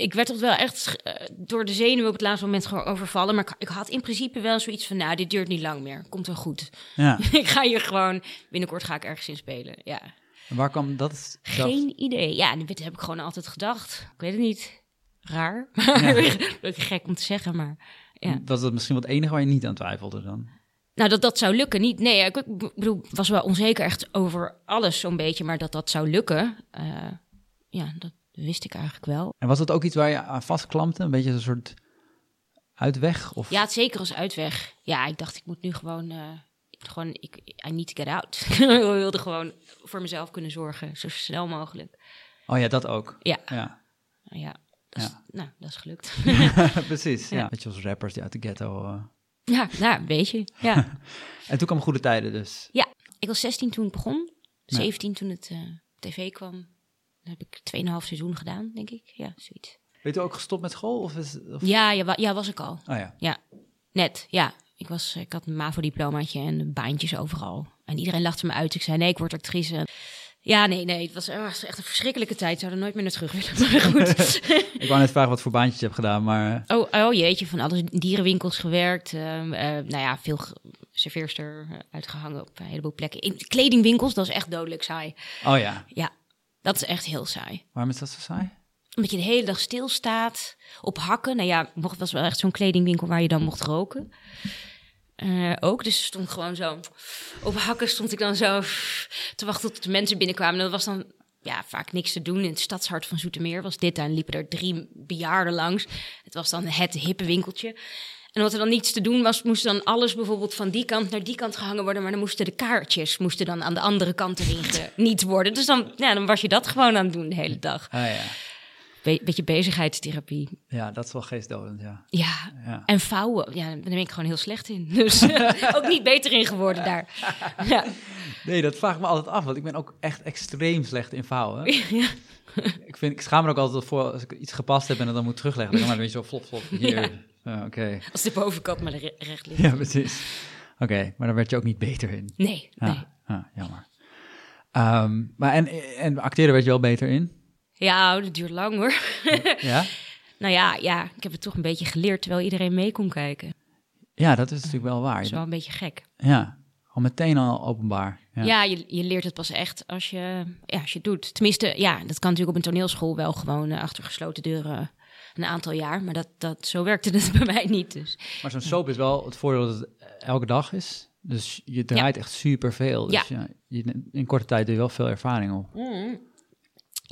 ik werd toch wel echt uh, door de zenuwen op het laatste moment gewoon overvallen. Maar ik, ik, had in principe wel zoiets van, nou, dit duurt niet lang meer. Komt wel goed. Ja. ik ga hier gewoon, binnenkort ga ik ergens in spelen, ja. En waar kwam dat? Geen idee. Ja, dit heb ik gewoon altijd gedacht. Ik weet het niet. Raar. Ja. gek om te zeggen, maar ja. Was dat misschien wat enige waar je niet aan twijfelde dan? Nou, dat dat zou lukken. Niet, nee, ik, bedoel, was wel onzeker echt over alles zo'n beetje. Maar dat dat zou lukken, uh, ja, dat wist ik eigenlijk wel. En was dat ook iets waar je aan vastklampte? Een beetje een soort uitweg? Of? Ja, zeker als uitweg. Ja, ik dacht, ik moet nu gewoon... Uh, gewoon, ik, I need to get out. ik wilde gewoon voor mezelf kunnen zorgen, zo snel mogelijk. Oh ja, dat ook. Ja. Ja. ja. Dat is, ja. Nou, dat is gelukt. Precies, ja. Beetje als rappers die uit de ghetto... Uh... Ja, nou, een beetje, ja. en toen kwamen goede tijden dus? Ja, ik was 16 toen het begon. 17 toen het uh, tv kwam. Dat heb ik 2,5 seizoen gedaan, denk ik. Ja, zoiets. Weet je ook gestopt met school? Of is, Ja, ja, ja, was ik al. Oh ja. Ja, net, ja. ik, was, ik had een MAVO-diplomaatje en baantjes overal. En iedereen lachte me uit. Ik zei, nee, ik word actrice. Ja, nee, nee, het was, het was echt een verschrikkelijke tijd. Ik zou er nooit meer naar terug willen. Maar goed. Ik wou net vragen wat voor baantjes je hebt gedaan, maar... Oh, oh jeetje, van alle dierenwinkels gewerkt. ehm, eh, nou ja, veel serveerster eh, uitgehangen op een heleboel plekken. In kledingwinkels, dat is echt dodelijk saai. Oh ja, Ja, dat is echt heel saai. waarom is dat zo saai? Omdat je de hele dag stilstaat, op hakken. Nou ja, mocht, was wel echt zo'n kledingwinkel waar je dan mocht roken. Eh, ook, dus stond gewoon zo... Op hakken stond ik dan zo te wachten tot de mensen binnenkwamen. En dat was dan ja, vaak niks te doen. In het stadshart van Zoetermeer was dit. En liepen er drie bejaarden langs. Het was dan het hippe winkeltje. En wat er dan niets te doen was, moest dan alles bijvoorbeeld van die kant naar die kant gehangen worden. Maar dan moesten de kaartjes moesten dan aan de andere kant erin geniet worden. Dus dan, ja, dan was je dat gewoon aan het doen de hele dag. Ah ja, Be beetje bezigheidstherapie. ja dat is wel geestdodend, ja. Ja, ja. en vouwen. Ja, daar ben ik gewoon heel slecht in. Dus ook niet beter in geworden daar. Ja. Nee, dat vraag ik me altijd af, want ik ben ook echt extreem slecht in vouwen. Ja. Ik, vind, ik schaam me ook altijd voor als ik iets gepast heb en het dan moet terugleggen. Dan maar weet je zo flop, flop, hier. Ja. Als de bovenkant maar re- recht ligt. ja, precies. Oké, maar daar werd je ook niet beter in. Nee, Ja, nee. ja, jammer. Ehm, maar en, en acteren werd je wel beter in? Ja, dat duurt lang hoor. Ja? nou ja, ja, ik heb het toch een beetje geleerd terwijl iedereen mee kon kijken. Ja, dat is natuurlijk wel waar. Dat is wel een beetje gek. Ja, al meteen al openbaar. Ja. Ja, je, je leert het pas echt als je, ja, als je het doet. Tenminste, ja, dat kan natuurlijk op een toneelschool wel gewoon eh, achter gesloten deuren een aantal jaar. Maar dat, dat, zo werkte het bij mij niet. Dus Maar zo'n soap is wel het voordeel dat het elke dag is. Dus je draait echt superveel. Dus ja. je, in korte tijd doe je wel veel ervaring op.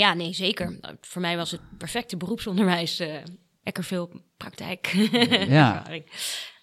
ja, nee, zeker. Nou, Voor mij was het perfecte beroepsonderwijs. eh lekker veel praktijk. Ja. ervaring.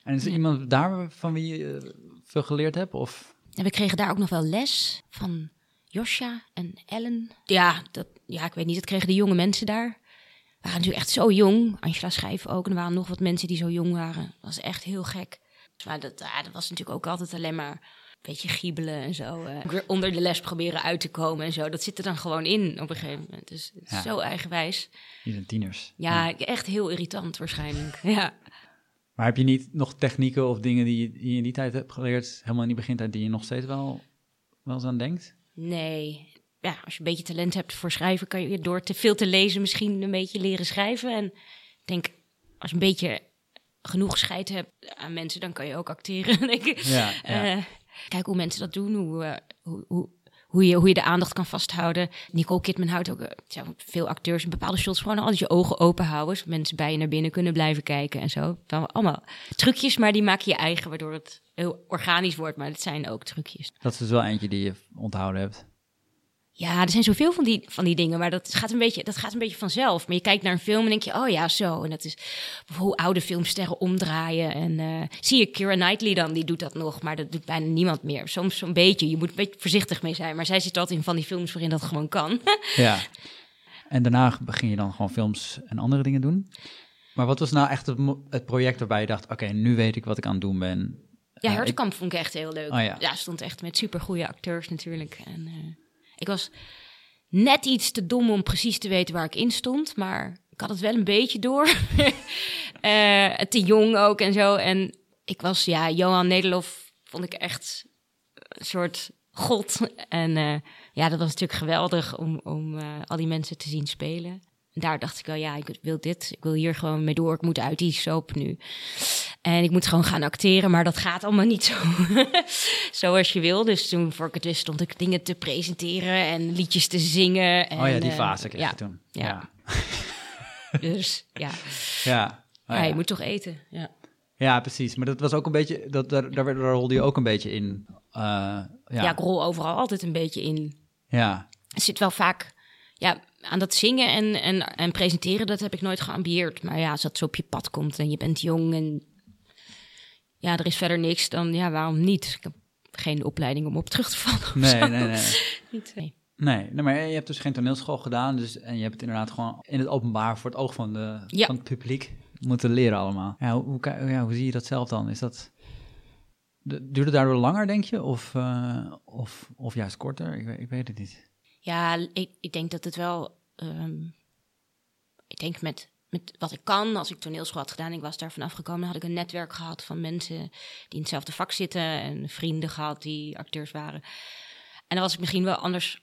En is er iemand daar van wie je eh, veel geleerd hebt? Of? En we kregen daar ook nog wel les van Josja en Ellen. Ja, dat, ja, ik weet niet, dat kregen de jonge mensen daar. We waren natuurlijk echt zo jong. Angela schrijven ook. En er waren nog wat mensen die zo jong waren. Dat was echt heel gek. Maar dat, ja, dat was natuurlijk ook altijd alleen maar beetje giebelen en zo. eh, weer onder de les proberen uit te komen en zo. Dat zit er dan gewoon in op een gegeven moment. Dus het is Ja. zo eigenwijs. Die zijn tieners. Ja, echt heel irritant waarschijnlijk. Ja. Maar heb je niet nog technieken of dingen die je, die je in die tijd hebt geleerd, helemaal in die begintijd, die je nog steeds wel, wel eens aan denkt? Nee. Ja, als je een beetje talent hebt voor schrijven, kan je door te veel te lezen misschien een beetje leren schrijven. En ik denk, als je een beetje genoeg scheid hebt aan mensen, dan kan je ook acteren. denk ik. Ja, ja. Eh, kijk hoe mensen dat doen, hoe, eh, hoe, hoe, hoe, je, hoe je de aandacht kan vasthouden. Nicole Kidman houdt ook, eh, veel acteurs in bepaalde shots gewoon altijd je ogen open houden. Zodat mensen bij je naar binnen kunnen blijven kijken en zo. Dan allemaal trucjes, maar die maak je je eigen, waardoor het heel organisch wordt. Maar het zijn ook trucjes. Dat is dus wel eentje die je onthouden hebt. Ja, er zijn zoveel van die, van die dingen, maar dat gaat, een beetje, dat gaat een beetje vanzelf. Maar je kijkt naar een film en denk je, oh ja, zo. En dat is hoe oude filmsterren omdraaien. En eh, zie je Keira Knightley dan, die doet dat nog, maar dat doet bijna niemand meer. Soms zo'n beetje, je moet een beetje voorzichtig mee zijn. Maar zij zit altijd in van die films waarin dat gewoon kan. Ja. En daarna begin je dan gewoon films en andere dingen doen. Maar wat was nou echt het, project waarbij je dacht, oké, nu weet ik wat ik aan het doen ben. Ja, Eh, Hertekamp vond ik echt heel leuk. Oh ja. ja. stond echt met supergoeie acteurs natuurlijk. En eh, ik was net iets te dom om precies te weten waar ik in stond, maar ik had het wel een beetje door. Eh, te jong ook en zo. En ik was, ja, Johan Nederlof vond ik echt een soort god. En eh, ja, dat was natuurlijk geweldig om, om eh, al die mensen te zien spelen. Daar dacht ik wel, ja, ik wil dit. Ik wil hier gewoon mee door. Ik moet uit die soap nu. En ik moet gewoon gaan acteren, maar dat gaat allemaal niet zo zoals je wil. Dus toen, voor ik het wist, stond ik dingen te presenteren en liedjes te zingen. En, oh ja, die eh, fase kreeg ja, je toen. ja. Ja. Dus ja, Ja. Oh, ja, je moet toch eten. Ja. Ja, precies. Maar dat was ook een beetje, dat, daar, daar, werd- daar rolde je ook een beetje in. Eh, Ja. ja. ik rol overal altijd een beetje in. ja. Het zit wel vaak ja, aan dat zingen en, en, en presenteren, dat heb ik nooit geambieerd. Maar ja, als dat zo op je pad komt en je bent jong en ja, er is verder niks, dan ja, waarom niet? Ik heb geen opleiding om op terug te vallen. of Nee, zo. nee, nee. Niet, nee. Nee, nee, maar je hebt dus geen toneelschool gedaan. Dus, en je hebt het inderdaad gewoon in het openbaar voor het oog van, de, Ja. van het publiek moeten leren allemaal. Ja, hoe, hoe, ja, hoe zie je dat zelf dan? Is dat, de- duurt het daardoor langer, denk je? Of, eh, of, of juist korter? Ik, weet- ik weet het niet. Ja, ik, ik denk dat het wel. Ehm, ik denk met met wat ik kan. Als ik toneelschool had gedaan, ik was daar vanaf gekomen, dan had ik een netwerk gehad van mensen die in hetzelfde vak zitten en vrienden gehad die acteurs waren. En dan was ik misschien wel anders,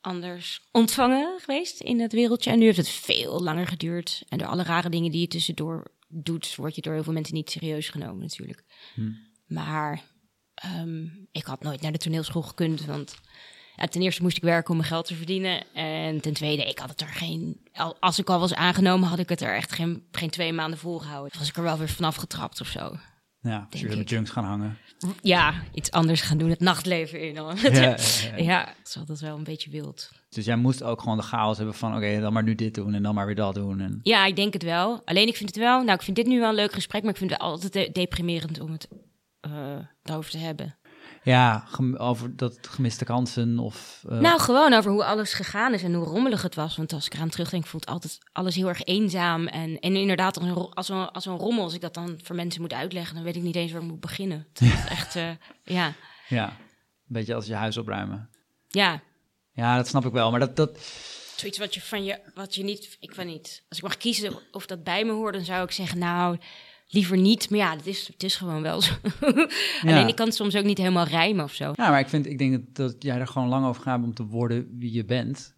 anders ontvangen geweest in het wereldje. En nu heeft het veel langer geduurd. En door alle rare dingen die je tussendoor doet, word je door heel veel mensen niet serieus genomen natuurlijk. Hm. Maar ehm, ik had nooit naar de toneelschool gekund, want ja, ten eerste moest ik werken om mijn geld te verdienen. En ten tweede, ik had het er geen. al- Als ik al was aangenomen, had ik het er echt geen, geen twee maanden volgehouden. Was ik er wel weer vanaf getrapt of zo. Ja, als je met junks gaan hangen. Ja, iets anders gaan doen, het nachtleven in. dan. Ja, ja, ja. ja, dat is wel een beetje wild. Dus jij moest ook gewoon de chaos hebben van, oké, dan maar nu dit doen en dan maar weer dat doen. En... Ja, ik denk het wel. Alleen ik vind het wel. Nou, ik vind dit nu wel een leuk gesprek, maar ik vind het altijd de- deprimerend om het eh daarover te hebben. Ja, over dat gemiste kansen of... eh, Nou, gewoon over hoe alles gegaan is en hoe rommelig het was. Want als ik eraan terugdenk, voelt altijd alles heel erg eenzaam. En, en inderdaad, als een, als, een, als een rommel, als ik dat dan voor mensen moet uitleggen, dan weet ik niet eens waar ik moet beginnen. Het is echt, eh, ja. Ja, een beetje als je huis opruimen. ja, Ja, dat snap ik wel, maar dat... dat zoiets wat je van je, wat je niet, ik weet niet. Als ik mag kiezen of dat bij me hoort, dan zou ik zeggen, nou, liever niet. Maar ja, het is, het is gewoon wel zo. Alleen ik kan het soms ook niet helemaal rijmen of zo. Ja, maar ik, vind, ik denk dat, dat jij er gewoon lang over gaat om te worden wie je bent.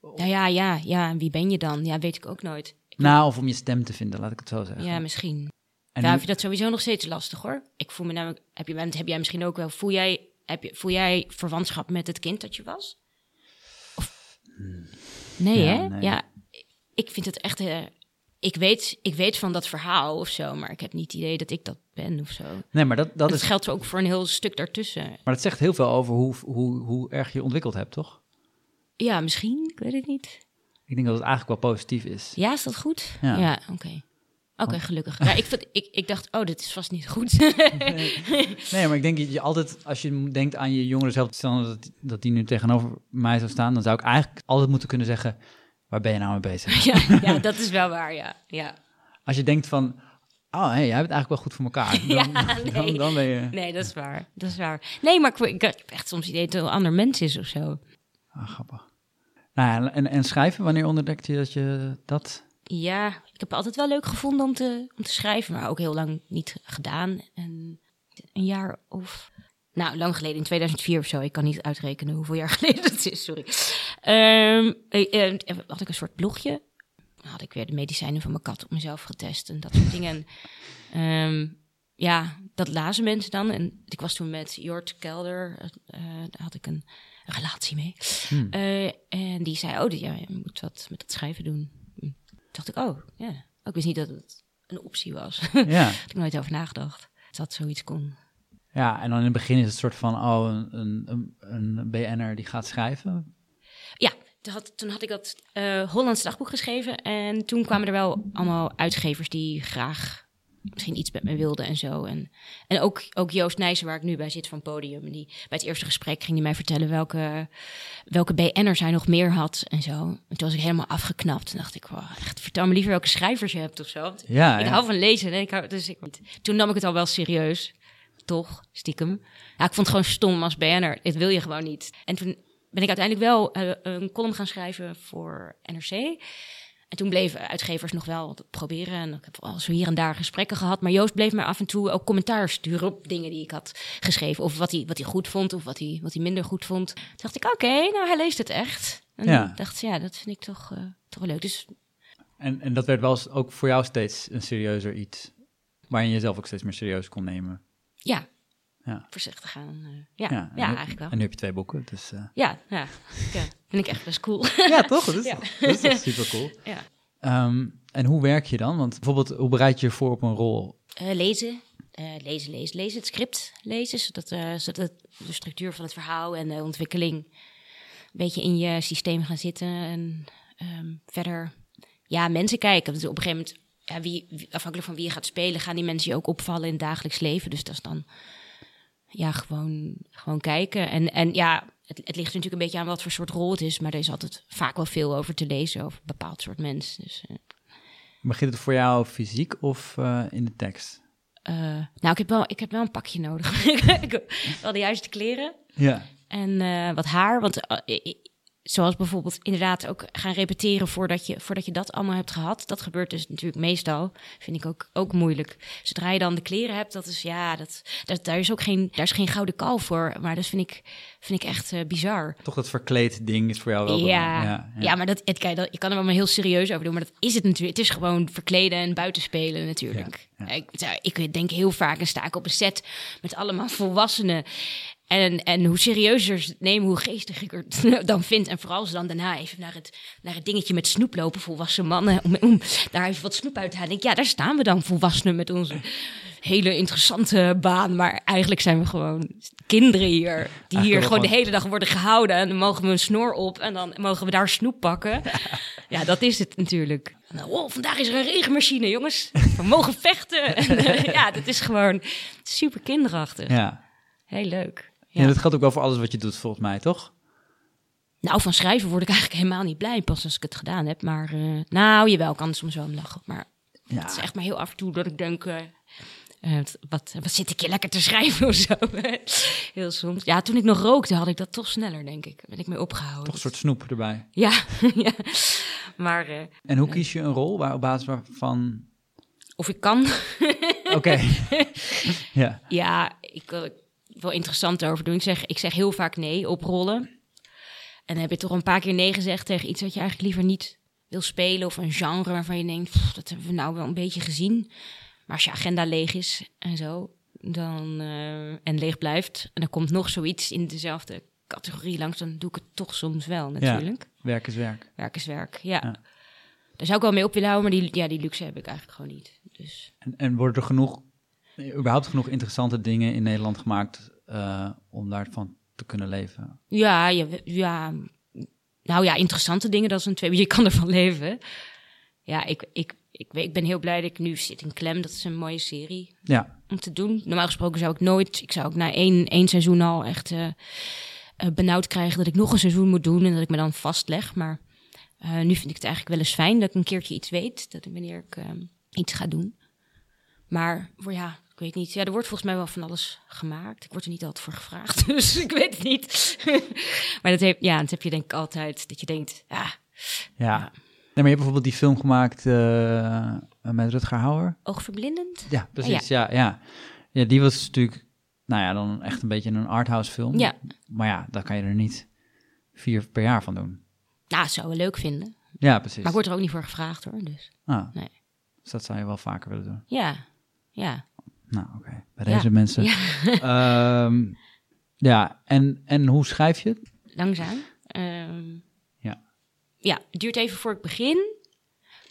Nou ja, ja, ja. En wie ben je dan? Ja, weet ik ook nooit. Nou, of om je stem te vinden, laat ik het zo zeggen. Ja, misschien. en nu- ik vind dat sowieso nog steeds lastig hoor. Ik voel me namelijk, heb, je, heb jij misschien ook wel, voel jij, heb je, voel jij verwantschap met het kind dat je was? Of, nee Ja, hè? nee. Ja, ik vind het echt, eh, ik, weet, ik weet van dat verhaal of zo, maar ik heb niet het idee dat ik dat ben of zo. nee, maar dat, dat, Dat is, geldt ook voor een heel stuk daartussen. maar dat zegt heel veel over hoe, hoe, hoe erg je ontwikkeld hebt, toch? Ja, misschien, ik weet het niet. Ik denk dat het eigenlijk wel positief is. Ja, is dat goed? Ja. Ja, oké. Oké, gelukkig. Ja, ik, ik, ik dacht, oh, dit is vast niet goed. Nee, maar ik denk dat je altijd, als je denkt aan je jongeren zelf, dat die nu tegenover mij zou staan, dan zou ik eigenlijk altijd moeten kunnen zeggen, waar ben je nou mee bezig? ja, ja, dat is wel waar, ja. ja. Als je denkt van, oh, hey, jij hebt het eigenlijk wel goed voor elkaar. Dan, Ja, nee. dan, dan ben je... Nee, dat is waar. Dat is waar. Nee, maar ik, ik heb echt soms idee dat het een ander mens is of zo. Ah, grappig. Nou ja, en, en schrijven, wanneer ontdekte je dat je dat... Ja, ik heb het altijd wel leuk gevonden om te, om te schrijven, maar ook heel lang niet gedaan. En een jaar of... Nou, lang geleden, in 2004 of zo. Ik kan niet uitrekenen hoeveel jaar geleden het is, sorry. Eh, had ik een soort blogje. Dan had ik weer de medicijnen van mijn kat op mezelf getest en dat soort dingen. Ehm, ja, dat lazen mensen dan. En ik was toen met Jort Kelder, eh, daar had ik een, een relatie mee. Hmm. En die zei, oh, ja, je moet wat met het schrijven doen. Hm. Toen dacht ik, oh, ja. Ik wist niet dat het een optie was. Ja. had ik nooit over nagedacht. Dat zoiets kon. Ja, en dan in het begin is het soort van, oh, een, een, een, BN'er die gaat schrijven. Ja, toen had, toen had ik dat eh Hollands dagboek geschreven. En toen kwamen er wel allemaal uitgevers die graag misschien iets met me wilden en zo. En, en ook, ook Joost Nijssen, waar ik nu bij zit van Podium. Die, bij het eerste gesprek ging hij mij vertellen welke, welke BN'ers hij nog meer had en zo. En toen was ik helemaal afgeknapt. En dacht ik, wow, echt, vertel me liever welke schrijvers je hebt of zo. Ja, ik ja. hou van lezen. En ik hou, dus ik, toen nam ik het al wel serieus. Toch, stiekem. Ja, ik vond het gewoon stom als BN'er. Dit wil je gewoon niet. En toen ben ik uiteindelijk wel eh, een column gaan schrijven voor NRC. En toen bleven uitgevers nog wel proberen. En ik heb al zo hier en daar gesprekken gehad. Maar Joost bleef me af en toe ook commentaar sturen op dingen die ik had geschreven. Of wat hij, wat hij goed vond of wat hij, wat hij minder goed vond. Toen dacht ik, oké, nou hij leest het echt. En Ja. dacht, ja, dat vind ik toch, eh, toch wel leuk. Dus En, en dat werd wel eens ook voor jou steeds een serieuzer iets, waarin je jezelf ook steeds meer serieus kon nemen. Ja, Ja. voorzichtig gaan. eh, ja, Ja, ja, nu- eigenlijk wel. En nu heb je twee boeken, dus... eh, Ja, ja, ja, vind ik echt best cool. Ja, toch? Dat is, Ja. toch- dat is toch super cool. ja. Ehm, en hoe werk je dan? Want bijvoorbeeld, hoe bereid je je voor op een rol? Eh, lezen, lezen, lezen, lezen, het script lezen, zodat, zodat de structuur van het verhaal en de ontwikkeling een beetje in je systeem gaan zitten. En ehm, verder, ja, mensen kijken. Want op een gegeven moment, ja, wie, afhankelijk van wie je gaat spelen, gaan die mensen je ook opvallen in het dagelijks leven. Dus dat is dan, ja, gewoon, gewoon kijken. En, en ja, het, het ligt natuurlijk een beetje aan wat voor soort rol het is, maar er is altijd vaak wel veel over te lezen over een bepaald soort mens. Dus, eh, Begint het voor jou fysiek of eh, in de tekst? Eh, nou, ik heb, wel, ik heb wel een pakje nodig. ik heb wel de juiste kleren Ja. en wat haar. Want zoals bijvoorbeeld inderdaad ook gaan repeteren voordat je, voordat je dat allemaal hebt gehad. Dat gebeurt dus natuurlijk meestal. Vind ik ook, ook moeilijk. Zodra je dan de kleren hebt, dat is ja, dat, dat, daar is ook geen, daar is geen gouden kalf voor. Maar dat vind ik, vind ik echt uh, bizar. Toch dat verkleed ding is voor jou wel. Ja, ja, ja. ja, maar dat, het, kijk, dat, je kan er wel maar heel serieus over doen. Maar dat is het natuurlijk. Het is gewoon verkleden en buitenspelen natuurlijk. Ik, ik denk heel vaak en sta ik op een set met allemaal volwassenen. En, en hoe serieuzer ze het nemen, hoe geestiger ik het dan vind. En vooral ze dan daarna even naar het, naar het dingetje met snoep lopen, volwassen mannen, om, om daar even wat snoep uit te halen. Denk, ja, daar staan we dan, volwassenen, met onze hele interessante baan. Maar eigenlijk zijn we gewoon kinderen hier, die hier gewoon de hele dag worden gehouden. En dan mogen we een snor op en dan mogen we daar snoep pakken. Ja, dat is het natuurlijk. Oh, vandaag is er een regenmachine, jongens. We mogen vechten. En, ja, dat is gewoon super kinderachtig. Ja. Heel leuk. Ja. dat geldt ook wel voor alles wat je doet, volgens mij, toch? Nou, van schrijven word ik eigenlijk helemaal niet blij pas als ik het gedaan heb. Maar uh, nou, jawel, kan soms wel lachen. Maar ja. het is echt maar heel af en toe dat ik denk... Uh, uh, wat, wat zit ik hier lekker te schrijven of zo? heel soms. Ja, toen ik nog rookte, had ik dat toch sneller, denk ik. Ben ik mee opgehouden. Toch een soort snoep erbij. Ja, ja. Maar... en hoe kies je een rol waar, op basis waarvan... Of ik kan. Oké. ja. Ja, ik wel interessant over doen. Ik zeg, ik zeg heel vaak nee op rollen. En dan heb je toch een paar keer nee gezegd tegen iets wat je eigenlijk liever niet wil spelen. Of een genre waarvan je denkt, dat hebben we nou wel een beetje gezien. Maar als je agenda leeg is en zo, dan, uh, en leeg blijft, en dan komt nog zoiets in dezelfde categorie langs, dan doe ik het toch soms wel natuurlijk. Ja, werk is werk. Werk is werk, ja. ja. Daar zou ik wel mee op willen houden, maar die, ja, die luxe heb ik eigenlijk gewoon niet. Dus. En, en worden er genoeg, überhaupt genoeg interessante dingen in Nederland gemaakt uh, om daarvan te kunnen leven? Ja, ja, ja, nou ja, interessante dingen, dat is een twee, je kan ervan leven. Ja, ik, ik, ik, ik ben heel blij dat ik nu zit in Klem, dat is een mooie serie ja. om te doen. Normaal gesproken zou ik nooit, ik zou ook na één, één seizoen al echt uh, benauwd krijgen dat ik nog een seizoen moet doen en dat ik me dan vastleg. Maar uh, nu vind ik het eigenlijk wel eens fijn dat ik een keertje iets weet, dat ik wanneer ik iets ga doen. Maar voor ja, ik weet niet. Ja, er wordt volgens mij wel van alles gemaakt. Ik word er niet altijd voor gevraagd, dus ik weet het niet. maar dat, heeft, ja, dat heb je denk ik altijd. Dat je denkt, ja. Ja. Nee, maar je hebt bijvoorbeeld die film gemaakt uh, met Rutger Hauer. Oogverblindend? Ja, precies. ja. ja. ja. die was natuurlijk, nou ja, dan echt een beetje een arthouse film. Ja. Maar ja, daar kan je er niet vier per jaar van doen. Nou, zou we leuk vinden. Ja, precies. Maar ik word er ook niet voor gevraagd hoor, dus. Ah, nee. Dus dat zou je wel vaker willen doen. Ja, ja. Nou, oké. Bij deze mensen. Ja. Um, ja, en, en hoe schrijf je het? Langzaam. Um, ja. Ja, het duurt even voor ik begin.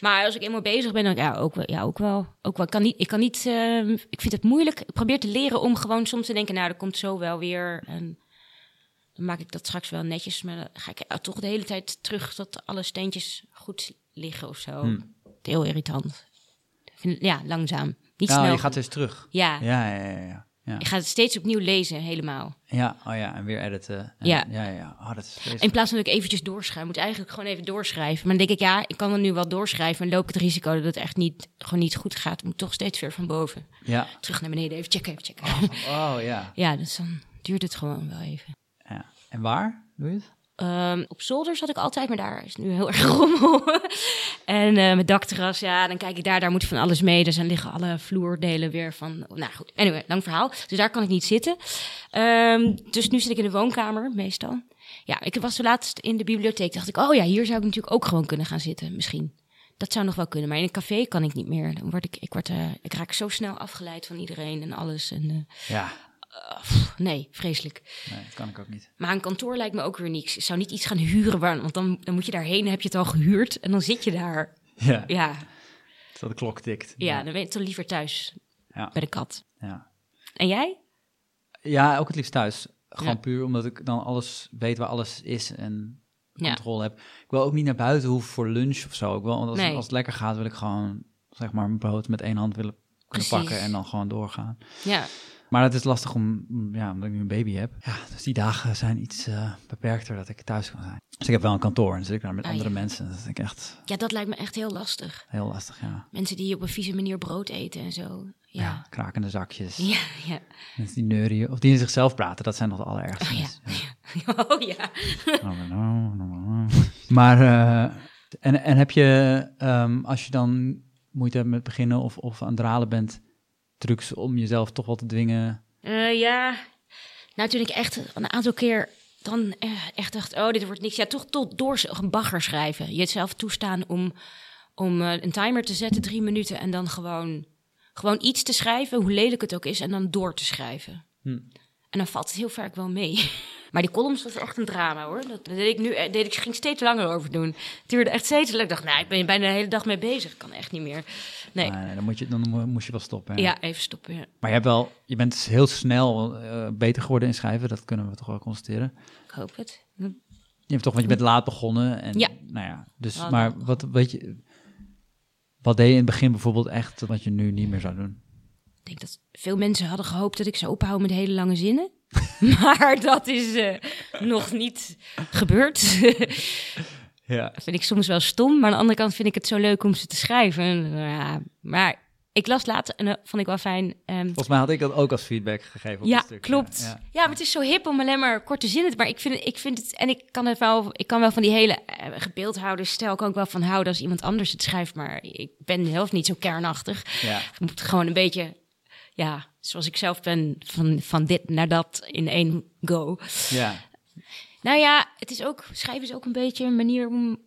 Maar als ik eenmaal bezig ben, dan ja, ook wel. Ja, ook wel, ook wel. Ik kan niet. Ik, kan niet uh, ik vind het moeilijk. Ik probeer te leren om gewoon soms te denken: nou, er komt zo wel weer. En dan maak ik dat straks wel netjes. Maar dan ga ik toch de hele tijd terug tot alle steentjes goed liggen of zo. Hmm. Heel irritant. Ja, langzaam. Niet nou, snel. je gaat dus terug. Ja. Ja, ja, ja. ja. ja. Je gaat het steeds opnieuw lezen, helemaal. Ja, oh ja, en weer editen. En, ja. Ja, ja, oh, dat is In plaats van dat ik eventjes doorschrijf, moet eigenlijk gewoon even doorschrijven. Maar dan denk ik, ja, ik kan er nu wel doorschrijven en loop ik het risico dat het echt niet, gewoon niet goed gaat. Ik moet toch steeds weer van boven. Ja. Terug naar beneden, even checken, even checken. Oh, oh ja. Ja, dus dan duurt het gewoon wel even. Ja. En waar doe je het? Um, op zolder zat ik altijd, maar daar is nu heel erg rommel. en uh, mijn dakterras, ja, dan kijk ik daar, daar moet van alles mee. Dus dan liggen alle vloerdelen weer van... Nou goed, anyway, lang verhaal. Dus daar kan ik niet zitten. Um, dus nu zit ik in de woonkamer, meestal. Ja, ik was laatst in de bibliotheek. dacht ik, oh ja, hier zou ik natuurlijk ook gewoon kunnen gaan zitten, misschien. Dat zou nog wel kunnen, maar in een café kan ik niet meer. Dan word ik, ik, word, uh, ik raak zo snel afgeleid van iedereen en alles. En, uh, ja. Uh, nee, vreselijk. Nee, dat kan ik ook niet. Maar een kantoor lijkt me ook weer niks. Ik zou niet iets gaan huren, waar, want dan, dan moet je daarheen, heb je het al gehuurd en dan zit je daar. Ja. Ja. Tot de klok tikt. Ja, dan ben je toch liever thuis ja. bij de kat. Ja. En jij? Ja, ook het liefst thuis. Gewoon ja. puur omdat ik dan alles weet waar alles is en controle heb. Ik wil ook niet naar buiten hoeven voor lunch of zo. Ik wil, als, nee. als het lekker gaat, wil ik gewoon zeg maar mijn brood met één hand willen kunnen pakken en dan gewoon doorgaan. Ja. Maar het is lastig om, ja, omdat ik nu een baby heb. Ja, dus die dagen zijn iets uh, beperkter dat ik thuis kan zijn. Dus ik heb wel een kantoor en zit ik daar met Ah, andere ja. mensen. Dat vind ik echt Ja, dat lijkt me echt heel lastig. heel lastig, ja. Mensen die op een vieze manier brood eten en zo. Ja, Ja. krakende zakjes. Ja, ja. Mensen die neurien, of die in zichzelfste praten, dat zijn nog de allerergste Oh, ja. mensen. Ja. Oh ja. Maar, uh, en, en heb je, um, als je dan moeite hebt met beginnen of, of aan het dralen bent, trucs om jezelf toch wel te dwingen? Uh, ja, nou toen ik echt een aantal keer dan echt dacht, oh dit wordt niks. Ja, toch tot door een bagger schrijven. Jezelf toestaan om, om uh, een timer te zetten, drie minuten, en dan gewoon, gewoon iets te schrijven, hoe lelijk het ook is, en dan door te schrijven. Hm. En dan valt het heel vaak wel mee. Maar die columns was echt een drama hoor. Dat deed ik nu, deed ik, ging steeds langer over doen. Het duurde echt steeds. Ik dacht, nou, ik ben bijna de hele dag mee bezig. Ik kan echt niet meer. Nee. nee dan, moet je, dan moest je wel stoppen. Ja, even stoppen. Ja. Maar je, hebt wel, je bent dus heel snel uh, beter geworden in schrijven. Dat kunnen we toch wel constateren. Ik hoop het. Je hebt toch, want je bent laat begonnen. En, ja. Nou ja, dus, maar wat weet je, wat deed je in het begin bijvoorbeeld echt wat je nu niet meer zou doen? Ik denk dat veel mensen hadden gehoopt dat ik zou ophouden met hele lange zinnen. maar dat is uh, nog niet gebeurd. ja. Dat vind ik soms wel stom, maar aan de andere kant vind ik het zo leuk om ze te schrijven. Ja, maar ik las later en dat vond ik wel fijn. Um, Volgens mij had ik dat ook als feedback gegeven. Op ja, stuk. klopt. Ja. ja. maar het is zo hip om alleen maar korte zinnen te. Maar ik vind, ik vind het. En ik kan het wel. Ik kan wel van die hele uh, gebeeldhoudersstijl. Kan ik wel van houden als iemand anders het schrijft. Maar ik ben zelf niet zo kernachtig. Ja. Moet gewoon een beetje ja, zoals ik zelf ben, van, van dit naar dat in één go. Ja. Nou ja, het is ook, schrijven is ook een beetje een manier om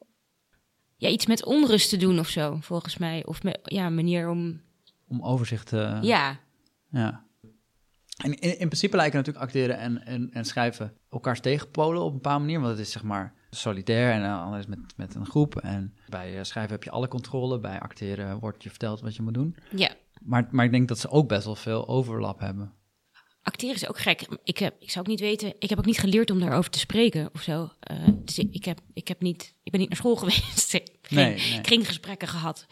ja, iets met onrust te doen of zo, volgens mij. Of ja, een manier om... Om overzicht te... Ja. Ja. En in, in principe lijken natuurlijk acteren en, en, en schrijven elkaars tegenpolen op een bepaalde manier. Want het is zeg maar solitair en uh, anders met, met een groep. En bij uh, schrijven heb je alle controle. Bij acteren wordt je verteld wat je moet doen. Ja. Maar, maar ik denk dat ze ook best wel veel overlap hebben. Acteren is ook gek. Ik, heb, ik zou ook niet weten. Ik heb ook niet geleerd om daarover te spreken of zo. Uh, dus ik, ik, heb, ik, heb niet, ik ben niet naar school geweest. ik nee, kringgesprekken gehad.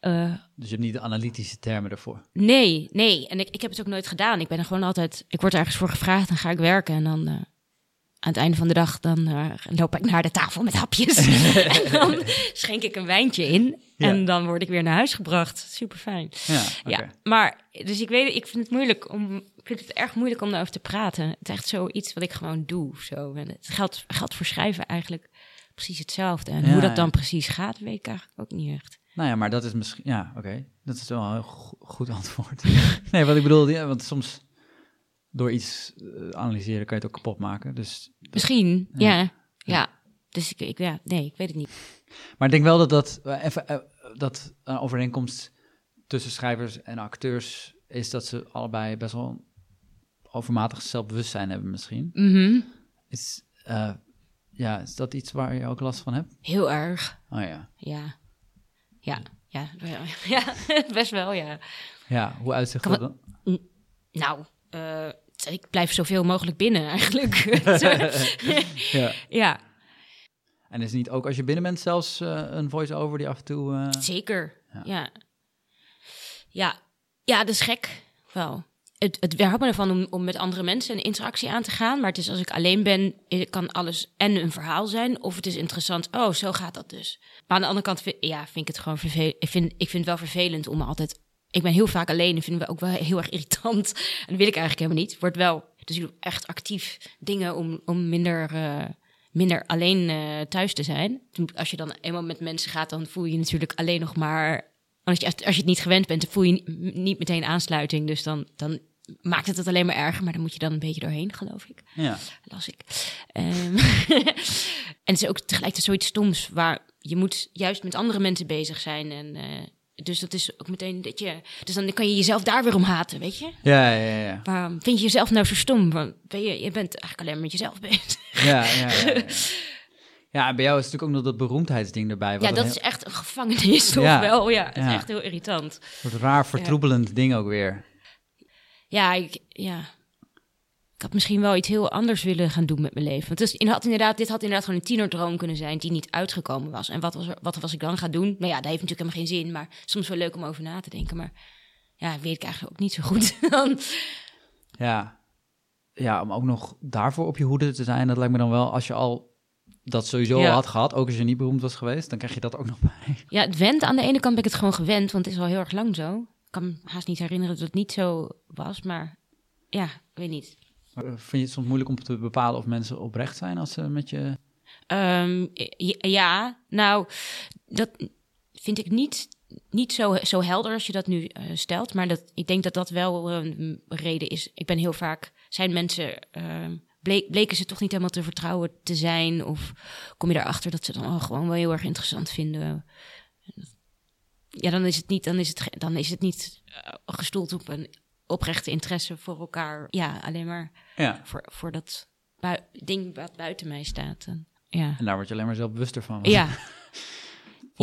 Uh, dus je hebt niet de analytische termen ervoor? Nee, nee. En ik, ik heb het ook nooit gedaan. Ik ben er gewoon altijd. Ik word ergens voor gevraagd, dan ga ik werken en dan. Aan het einde van de dag dan uh, loop ik naar de tafel met hapjes. en dan schenk ik een wijntje in. En dan word ik weer naar huis gebracht. Super fijn. Ja, ja, maar dus ik weet, ik vind het moeilijk om. Ik vind het erg moeilijk om daarover te praten. Het is echt zoiets wat ik gewoon doe. Zo. En het geldt, geldt voor schrijven eigenlijk precies hetzelfde. En hoe dat dan precies gaat, weet ik eigenlijk ook niet echt. Nou ja, maar dat is misschien. Ja, oké. Dat is wel een heel goed antwoord. nee, wat ik bedoel, ja, want soms door iets uh, analyseren kan je het ook kapot maken. Dus Misschien, ja. ja. Dus ik, ik, ja, nee, ik weet het niet. Maar ik denk wel dat dat, uh, even, uh, dat een overeenkomst tussen schrijvers en acteurs is dat ze allebei best wel overmatig zelfbewustzijn hebben misschien. Mm -hmm. Is, ja, is dat iets waar je ook last van hebt? Heel erg. Oh ja. Ja. Ja, ja, ja, best wel, ja. Ja, hoe uitzicht dat dan? Nou, uh, ik blijf zoveel mogelijk binnen eigenlijk. ja. ja. En is het niet ook als je binnen bent zelfs uh, een voice-over die af en toe... Uh... Zeker, ja. ja. Ja, ja dat is gek. Wel. Het, het werkt me ervan om, om met andere mensen een interactie aan te gaan. Maar het is als ik alleen ben, kan alles en een verhaal zijn. Of het is interessant, oh, zo gaat dat dus. Maar aan de andere kant vind, ja, vind ik het gewoon vervelend. Ik vind, ik vind het wel vervelend om altijd ik ben heel vaak alleen en vinden we ook wel heel erg irritant. En dat wil ik eigenlijk helemaal niet. Wordt wel, dus ik doe echt actief dingen om, om minder, uh, minder alleen uh, thuis te zijn. Als je dan eenmaal met mensen gaat, dan voel je je natuurlijk alleen nog maar. Als je, als je het niet gewend bent, dan voel je niet meteen aansluiting. Dus dan, dan maakt het het alleen maar erger. Maar dan moet je dan een beetje doorheen, geloof ik. Ja. Las ik. Um, en het is ook tegelijkertijd zoiets stoms waar je moet juist met andere mensen bezig zijn. En uh, dus dat is ook meteen dat je. Dus dan kan je jezelf daar weer om haten, weet je? Ja, ja, ja. Waarom vind je jezelf nou zo stom? Want ben je, je bent eigenlijk alleen maar met jezelf bezig. Ja, ja, ja. ja. Ja, en bij jou is natuurlijk ook nog dat beroemdheidsding erbij. ja, dat is echt een gevangenis, toch ja, wel? Ja, het is echt heel irritant. Soort raar vertroebelend ding ook weer. Ja, ik, ja, ik had misschien wel iets heel anders willen gaan doen met mijn leven. Want dus, had inderdaad, dit had inderdaad gewoon een tienerdroom kunnen zijn die niet uitgekomen was. En wat was, er, wat was ik dan gaan doen? Nou ja, dat heeft natuurlijk helemaal geen zin, maar soms wel leuk om over na te denken. Maar ja, weet ik eigenlijk ook niet zo goed. ja. ja, om ook nog daarvoor op je hoede te zijn, dat lijkt me dan wel als je al dat sowieso al had gehad, ook als je niet beroemd was geweest, dan krijg je dat ook nog bij. Ja, het went. Aan de ene kant ben ik het gewoon gewend, want het is al heel erg lang zo. Ik kan me haast niet herinneren dat het niet zo was, maar ja, ik weet niet. Vind je het soms moeilijk om te bepalen of mensen oprecht zijn als ze met je... Ehm, ja, nou, dat vind ik niet, niet zo, zo helder als je dat nu uh, stelt. Maar dat, ik denk dat dat wel een reden is. Ik ben heel vaak, zijn mensen, bleek, bleken ze toch niet helemaal te vertrouwen te zijn? Of kom je erachter dat ze dan gewoon wel heel erg interessant vinden? Ja, dan is het niet, dan is het, dan is het niet uh, gestoeld op een oprechte interesse voor elkaar. Ja, alleen maar ja. Voor, voor dat ding wat buiten mij staat. En, ja. en daar word je alleen maar zelf bewuster van. Ja.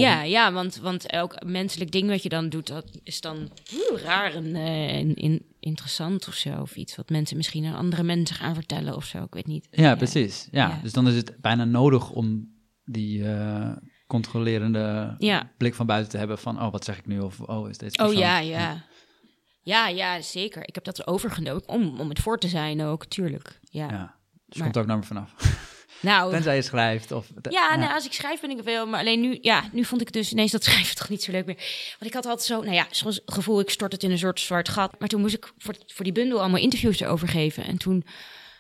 Ja, ja want, want elk menselijk ding wat je dan doet, dat is dan oeh, raar en, uh, in, interessant of zo. Of iets wat mensen misschien aan andere mensen gaan vertellen of zo. Ik weet niet. Ja, ja. precies. Ja. ja. dus dan is het bijna nodig om die uh, controlerende blik van buiten te hebben van, oh, wat zeg ik nu? Of, oh, is dit Oh ja, ja. Ja, ja, zeker. Ik heb dat overgenomen om, om het voor te zijn ook, tuurlijk. Ja, ja. Dus maar, komt ook naar me vanaf. Nou, Tenzij je schrijft. Of, ja, ja. Nou, als ik schrijf ben ik veel. Maar alleen nu, ja, nu vond ik dus ineens dat schrijven toch niet zo leuk meer. Want ik had altijd zo, nou ja, zoals gevoel, ik stort het in een soort zwart gat. Maar toen moest ik voor, voor die bundel allemaal interviews erover geven. En toen,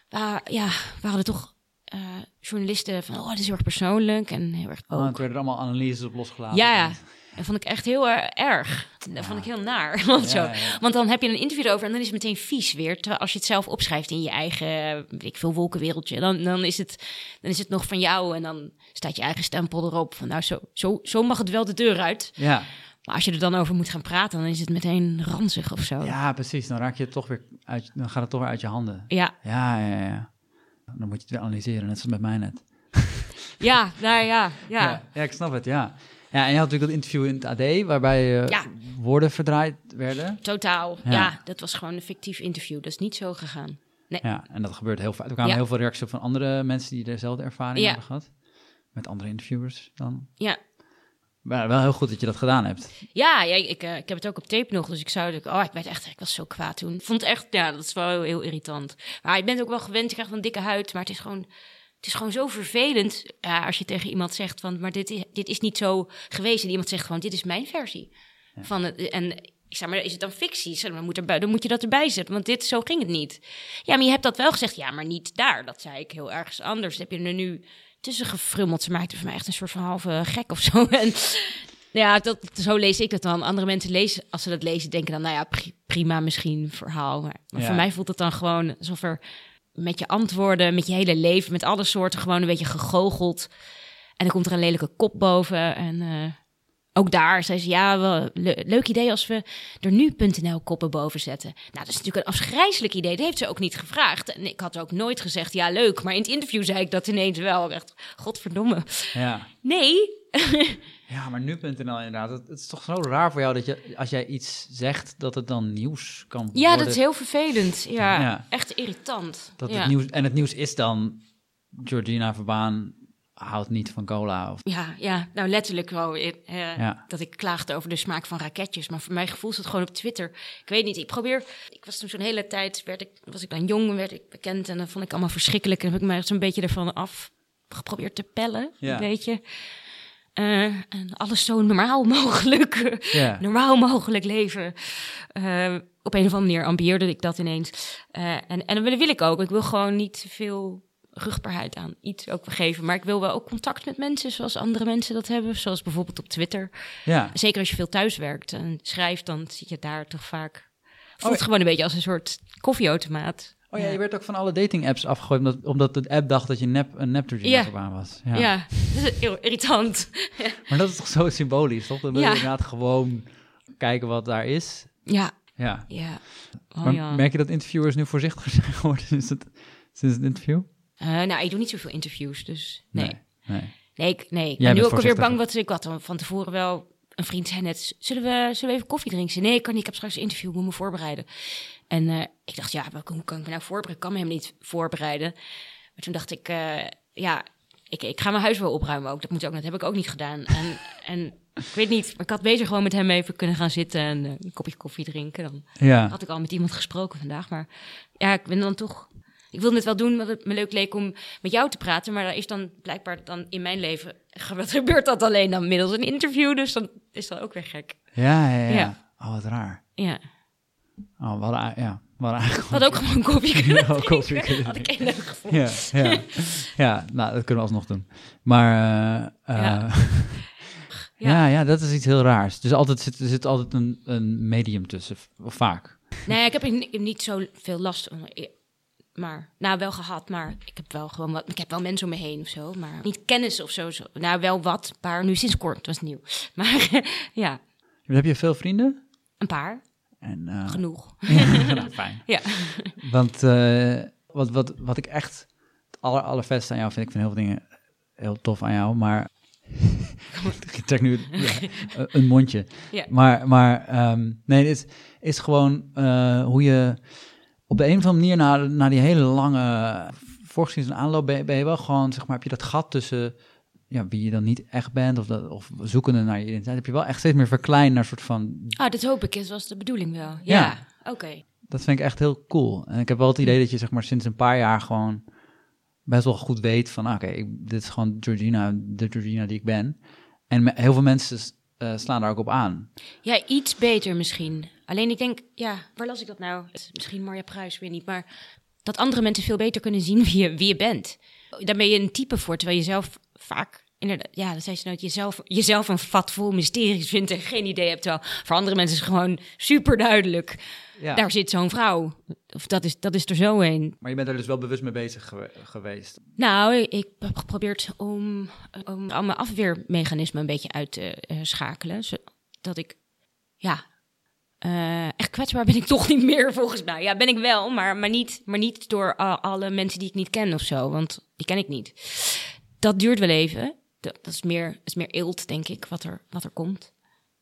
uh, ja, waren er toch uh, journalisten van, oh, dat is heel erg persoonlijk. En heel erg ook. Oh, ik werden allemaal analyses op losgelaten. Ja, ja. Dat vond ik echt heel uh, erg. Dat vond ik heel naar. Want, zo. Want dan heb je een interview over en dan is het meteen vies weer. Terwijl als je het zelf opschrijft in je eigen, weet ik veel, wolkenwereldje, dan, dan, is het, dan is het nog van jou. En dan staat je eigen stempel erop. Van nou, zo, zo, zo mag het wel de deur uit. Ja. Maar als je er dan over moet gaan praten, dan is het meteen ranzig of zo. Ja, precies. Dan raak je het toch weer uit, dan gaat het toch weer uit je handen. Ja. Ja, ja, ja. Dan moet je het weer analyseren, net zoals met mij net. Ja, nou ja, ja. Ja, ja ik snap het, ja. Ja, en je had natuurlijk dat interview in het AD, waarbij uh, ja. woorden verdraaid werden. Totaal, ja. ja. Dat was gewoon een fictief interview. Dat is niet zo gegaan. Nee. Ja, en dat gebeurt heel vaak. Er kwamen heel veel reacties op van andere mensen die dezelfde ervaring hebben gehad. Met andere interviewers dan. Ja. Maar wel heel goed dat je dat gedaan hebt. Ja, ja ik, uh, ik heb het ook op tape nog. Dus ik zou... Oh, ik werd echt... Ik was zo kwaad toen. Ik vond het echt... Ja, dat is wel heel, heel irritant. Maar je bent ook wel gewend. Je krijgt een dikke huid. Maar het is gewoon het is gewoon zo vervelend ja, als je tegen iemand zegt van, maar dit is, dit is niet zo geweest. En iemand zegt gewoon, dit is mijn versie. Van het, en ik zeg maar, is het dan fictie? Dan moet, er, dan moet je dat erbij zetten, want dit, zo ging het niet. Ja, maar je hebt dat wel gezegd. Ja, maar niet daar. Dat zei ik heel ergens anders. heb je er nu tussen gefrummeld. Ze maakte voor mij echt een soort van halve gek of zo. En ja, dat, zo lees ik het dan. Andere mensen lezen, als ze dat lezen, denken dan, nou ja, prima misschien verhaal. Maar, maar voor mij voelt het dan gewoon alsof er met je antwoorden, met je hele leven, met alle soorten gewoon een beetje gegoocheld. En dan komt er een lelijke kop boven. En uh, ook daar zei ze, ja, wel, le leuk idee als we er nu.nl koppen boven zetten. Nou, dat is natuurlijk een afgrijzelijk idee. Dat heeft ze ook niet gevraagd. En ik had ook nooit gezegd, ja, leuk. Maar in het interview zei ik dat ineens wel. Echt, godverdomme. Ja. Nee. ja, maar nu.nl inderdaad. Het, het, is toch zo raar voor jou dat je, als jij iets zegt, dat het dan nieuws kan worden. Ja, dat is heel vervelend. Ja, ja. echt irritant. Dat ja. het nieuws, en het nieuws is dan Georgina Verbaan houdt niet van cola. Of... Ja, ja, nou letterlijk wel. Uh, ja. Dat ik klaagde over de smaak van raketjes. Maar voor mijn gevoel is het gewoon op Twitter. Ik weet niet, ik probeer... Ik was toen zo'n hele tijd, werd ik, was ik dan jong, werd ik bekend. En dat vond ik allemaal verschrikkelijk. En heb ik mij zo'n beetje ervan af geprobeerd te pellen. Ja. Een beetje. Uh, en alles zo normaal mogelijk, normaal mogelijk leven. Uh, op een of andere manier ambieerde ik dat ineens. En, en dat wil ik ook. Ik wil gewoon niet te veel rugbaarheid aan iets ook geven. Maar ik wil wel ook contact met mensen zoals andere mensen dat hebben. Zoals bijvoorbeeld op Twitter. Ja. Zeker als je veel thuis werkt en schrijft, dan zit je daar toch vaak... Voelt oh, gewoon een beetje als een soort koffieautomaat. Oh ja, je werd ook van alle dating apps afgegooid omdat, omdat de app dacht dat je nep, een nep ja. was. Ja. ja, dat is heel irritant. Maar dat is toch zo symbolisch, toch? Dan wil je inderdaad gewoon kijken wat daar is. Ja. Ja. ja. Oh, maar ja. merk je dat interviewers nu voorzichtiger zijn geworden sinds het, sinds het interview? Uh, nou, ik doe niet zoveel interviews, dus nee. Nee, nee. nee ik, nee. Jij nu ook alweer bang, wat ik had van tevoren wel... Een vriend zei net, zullen we, zullen we even koffie drinken? Nee, ik kan niet, ik heb straks een interview, moet me voorbereiden. En uh, ik dacht, ja, hoe kan ik me nou voorbereiden? Ik kan me helemaal niet voorbereiden. Maar toen dacht ik, uh, ja, ik, ik ga mijn huis wel opruimen ook. Dat moet ook, dat heb ik ook niet gedaan. En, en ik weet niet, maar ik had beter gewoon met hem even kunnen gaan zitten en uh, een kopje koffie drinken. Dan ja. had ik al met iemand gesproken vandaag. Maar ja, ik ben dan toch ik wilde het wel doen, want het me leuk leek om met jou te praten. Maar er is dan blijkbaar dan in mijn leven, wat gebeurt dat alleen dan middels een interview. Dus dan is dat ook weer gek. Ja, ja, ja. ja. Oh, wat raar. Ja. Oh, hadden, ja. Maar eigenlijk Had ook gewoon koffie kunnen Ja, koffie kunnen Had ik. Ja, ja. ja, nou, dat kunnen we alsnog doen. Maar eh, eh, Ja. ja. ja, dat is iets heel raars. Dus altijd zit, er zit altijd een, een medium tussen, of vaak. Nee, ik heb er ni- niet zo veel last. Maar, nou, wel gehad, maar ik heb wel gewoon wat. Ik heb wel mensen om me heen of zo, maar niet kennis of zo. zo. Nou, wel wat, een paar. Nu sinds kort, het was nieuw. Maar ja, Heb je veel vrienden? een paar, En, eh, genoeg. nou, fijn. Ja. Want eh, wat, wat, wat ik echt het aller, allervetste aan jou vind, ik vind heel veel dingen heel tof aan jou, maar ik trek nu een mondje. Ja. Maar, maar ehm, nee, het is, is gewoon eh, hoe je op de een of andere manier na, na die hele lange voorgeschiedenis en aanloop ben, je- ben je wel gewoon, zeg maar, heb je dat gat tussen ja, wie je dan niet echt bent of, dat, of zoekende naar je identiteit, heb je wel echt steeds meer verkleind naar een soort van Ah, dat hoop ik. Dat was de bedoeling wel. Ja, Ja. oké. Dat vind ik echt heel cool. En ik heb wel het idee dat je zeg maar sinds een paar jaar gewoon best wel goed weet van, ah, oké, dit is gewoon Georgina, de Georgina die ik ben. En heel veel mensen eh, slaan daar ook op aan. Ja, iets beter misschien. Alleen ik denk, ja, waar las ik dat nou? Misschien Marja Pruis, weet niet. Maar dat andere mensen veel beter kunnen zien wie je, wie je bent. Daar ben je een type voor, terwijl je zelf vaak... Inderdaad, ja, dat zei ze nooit. Jezelf, jezelf een vat vol mysteries vindt en geen idee hebt. Terwijl voor andere mensen is het gewoon super duidelijk. Ja. Daar zit zo'n vrouw. Of dat is, dat is er zo een. Maar je bent er dus wel bewust mee bezig gewe- geweest. Nou, ik heb geprobeerd om, om al mijn afweermechanismen een beetje uit te eh, schakelen. Zodat ik, ja, eh, echt kwetsbaar ben ik toch niet meer volgens mij. Ja, ben ik wel, maar, maar, niet, maar niet door alle mensen die ik niet ken of zo. Want die ken ik niet. Dat duurt wel even. Dat, dat is, meer, is meer eelt, denk ik, wat er, wat er komt.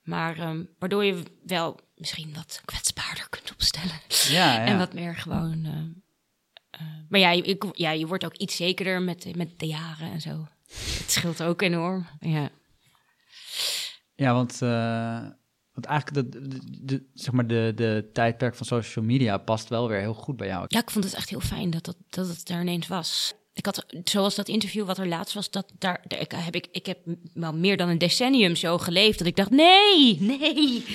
Maar ehm, waardoor je wel misschien wat kwetsbaarder kunt opstellen. Ja, ja. En wat meer gewoon. eh, eh, maar ja je, ik, ja, je wordt ook iets zekerder met, met de jaren en zo. Het scheelt ook enorm. Ja. Ja, want, want eigenlijk de, de, de- zeg maar de, de tijdperk van social media past wel weer heel goed bij jou. ja, ik vond het echt heel fijn dat, dat, dat het daar ineens was. Ik had, zoals dat interview wat er laatst was, dat daar, daar- ik, heb ik, ik heb wel meer dan een decennium zo geleefd dat ik dacht, nee, nee,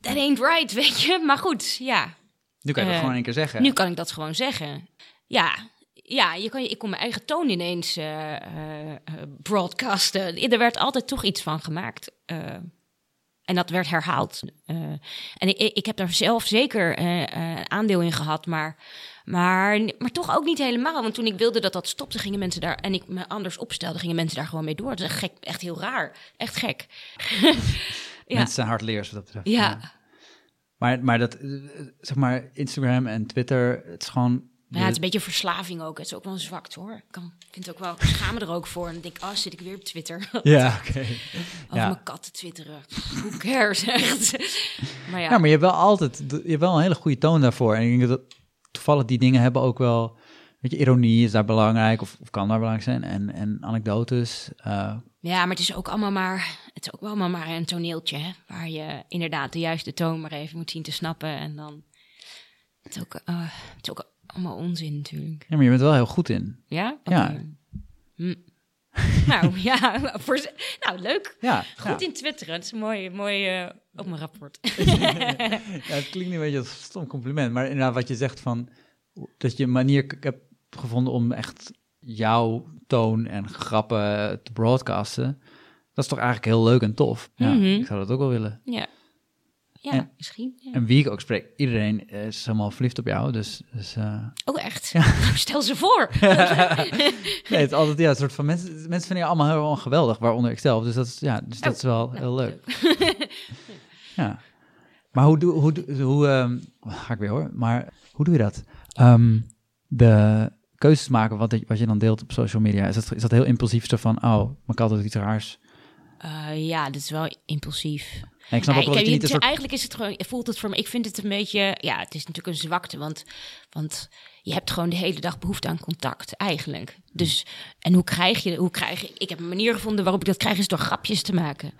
that ain't right, weet je. Maar goed, ja, Nu kan je dat Eh, gewoon één keer zeggen. Nu kan ik dat gewoon zeggen. Ja, ja je kan, ik kon mijn eigen toon ineens eh, eh, broadcasten. Er werd altijd toch iets van gemaakt. En dat werd herhaald. Eh, en ik, ik heb daar zelf zeker eh, aandeel in gehad, maar, maar, maar toch ook niet helemaal. Want toen ik wilde dat dat stopte, gingen mensen daar... en ik me anders opstelde, gingen mensen daar gewoon mee door. Dat is echt gek, echt heel raar. Echt gek. ja. Mensen zijn hardleers wat dat betreft. Ja. Maar, maar dat, zeg maar, Instagram en Twitter, het is gewoon... Ja, het is een beetje verslaving ook. Het is ook wel een zwakte hoor. Ik kan, vind het ook wel, ik schaam me er ook voor. En dan denk ik, oh, zit ik weer op Twitter. Ja, oké. Over Ja. mijn katten twitteren. Who cares, echt. Maar ja, Ja, maar je hebt wel altijd, je hebt wel een hele goede toon daarvoor. En ik denk dat toevallig die dingen hebben ook wel, weet je, ironie is daar belangrijk, of, of kan daar belangrijk zijn. En, en anekdotes. eh, ja, maar het is ook allemaal maar, het is ook wel allemaal maar een toneeltje. Hè, waar je inderdaad de juiste toon maar even moet zien te snappen. En dan, het is ook, eh, het is ook allemaal onzin natuurlijk. ja, maar je bent er wel heel goed in. Ja? Ja. Hm. nou, ja, voor, nou leuk. Ja, Goed ja. in twitteren. Het is mooi, mooi eh, op mijn rapport. Ja, het klinkt een beetje als een stom compliment, maar inderdaad wat je zegt van, dat je een manier hebt gevonden om echt jouw toon en grappen te broadcasten. Dat is toch eigenlijk heel leuk en tof. Ja, Mhm. ik zou dat ook wel willen. Ja, ja En- misschien. Ja. En wie ik ook spreek, iedereen is helemaal verliefd op jou. Dus, dus eh, Oh, echt? Stel ze voor. nee, het is altijd ja, een soort van mensen, mensen vinden je allemaal helemaal geweldig, waaronder ik zelf. Dus dat is, ja, dus dat Oh, is wel nou, heel leuk. ja. Maar hoe doe hoe, hoe ehm, ga ik weer hoor, maar hoe doe je dat? Ehm, de keuzes maken wat, wat je dan deelt op social media, is dat, is dat heel impulsief zo van, oh, mijn kat doet iets raars. Eh, ja, dat is wel impulsief. En ik snap Ja, ook wel dat je niet soort... Eigenlijk is het gewoon, voelt het voor me, ik vind het een beetje, ja, het is natuurlijk een zwakte, want, want je hebt gewoon de hele dag behoefte aan contact, eigenlijk. Dus, en hoe krijg je, hoe krijg ik, ik heb een manier gevonden waarop ik dat krijg, is door grapjes te maken.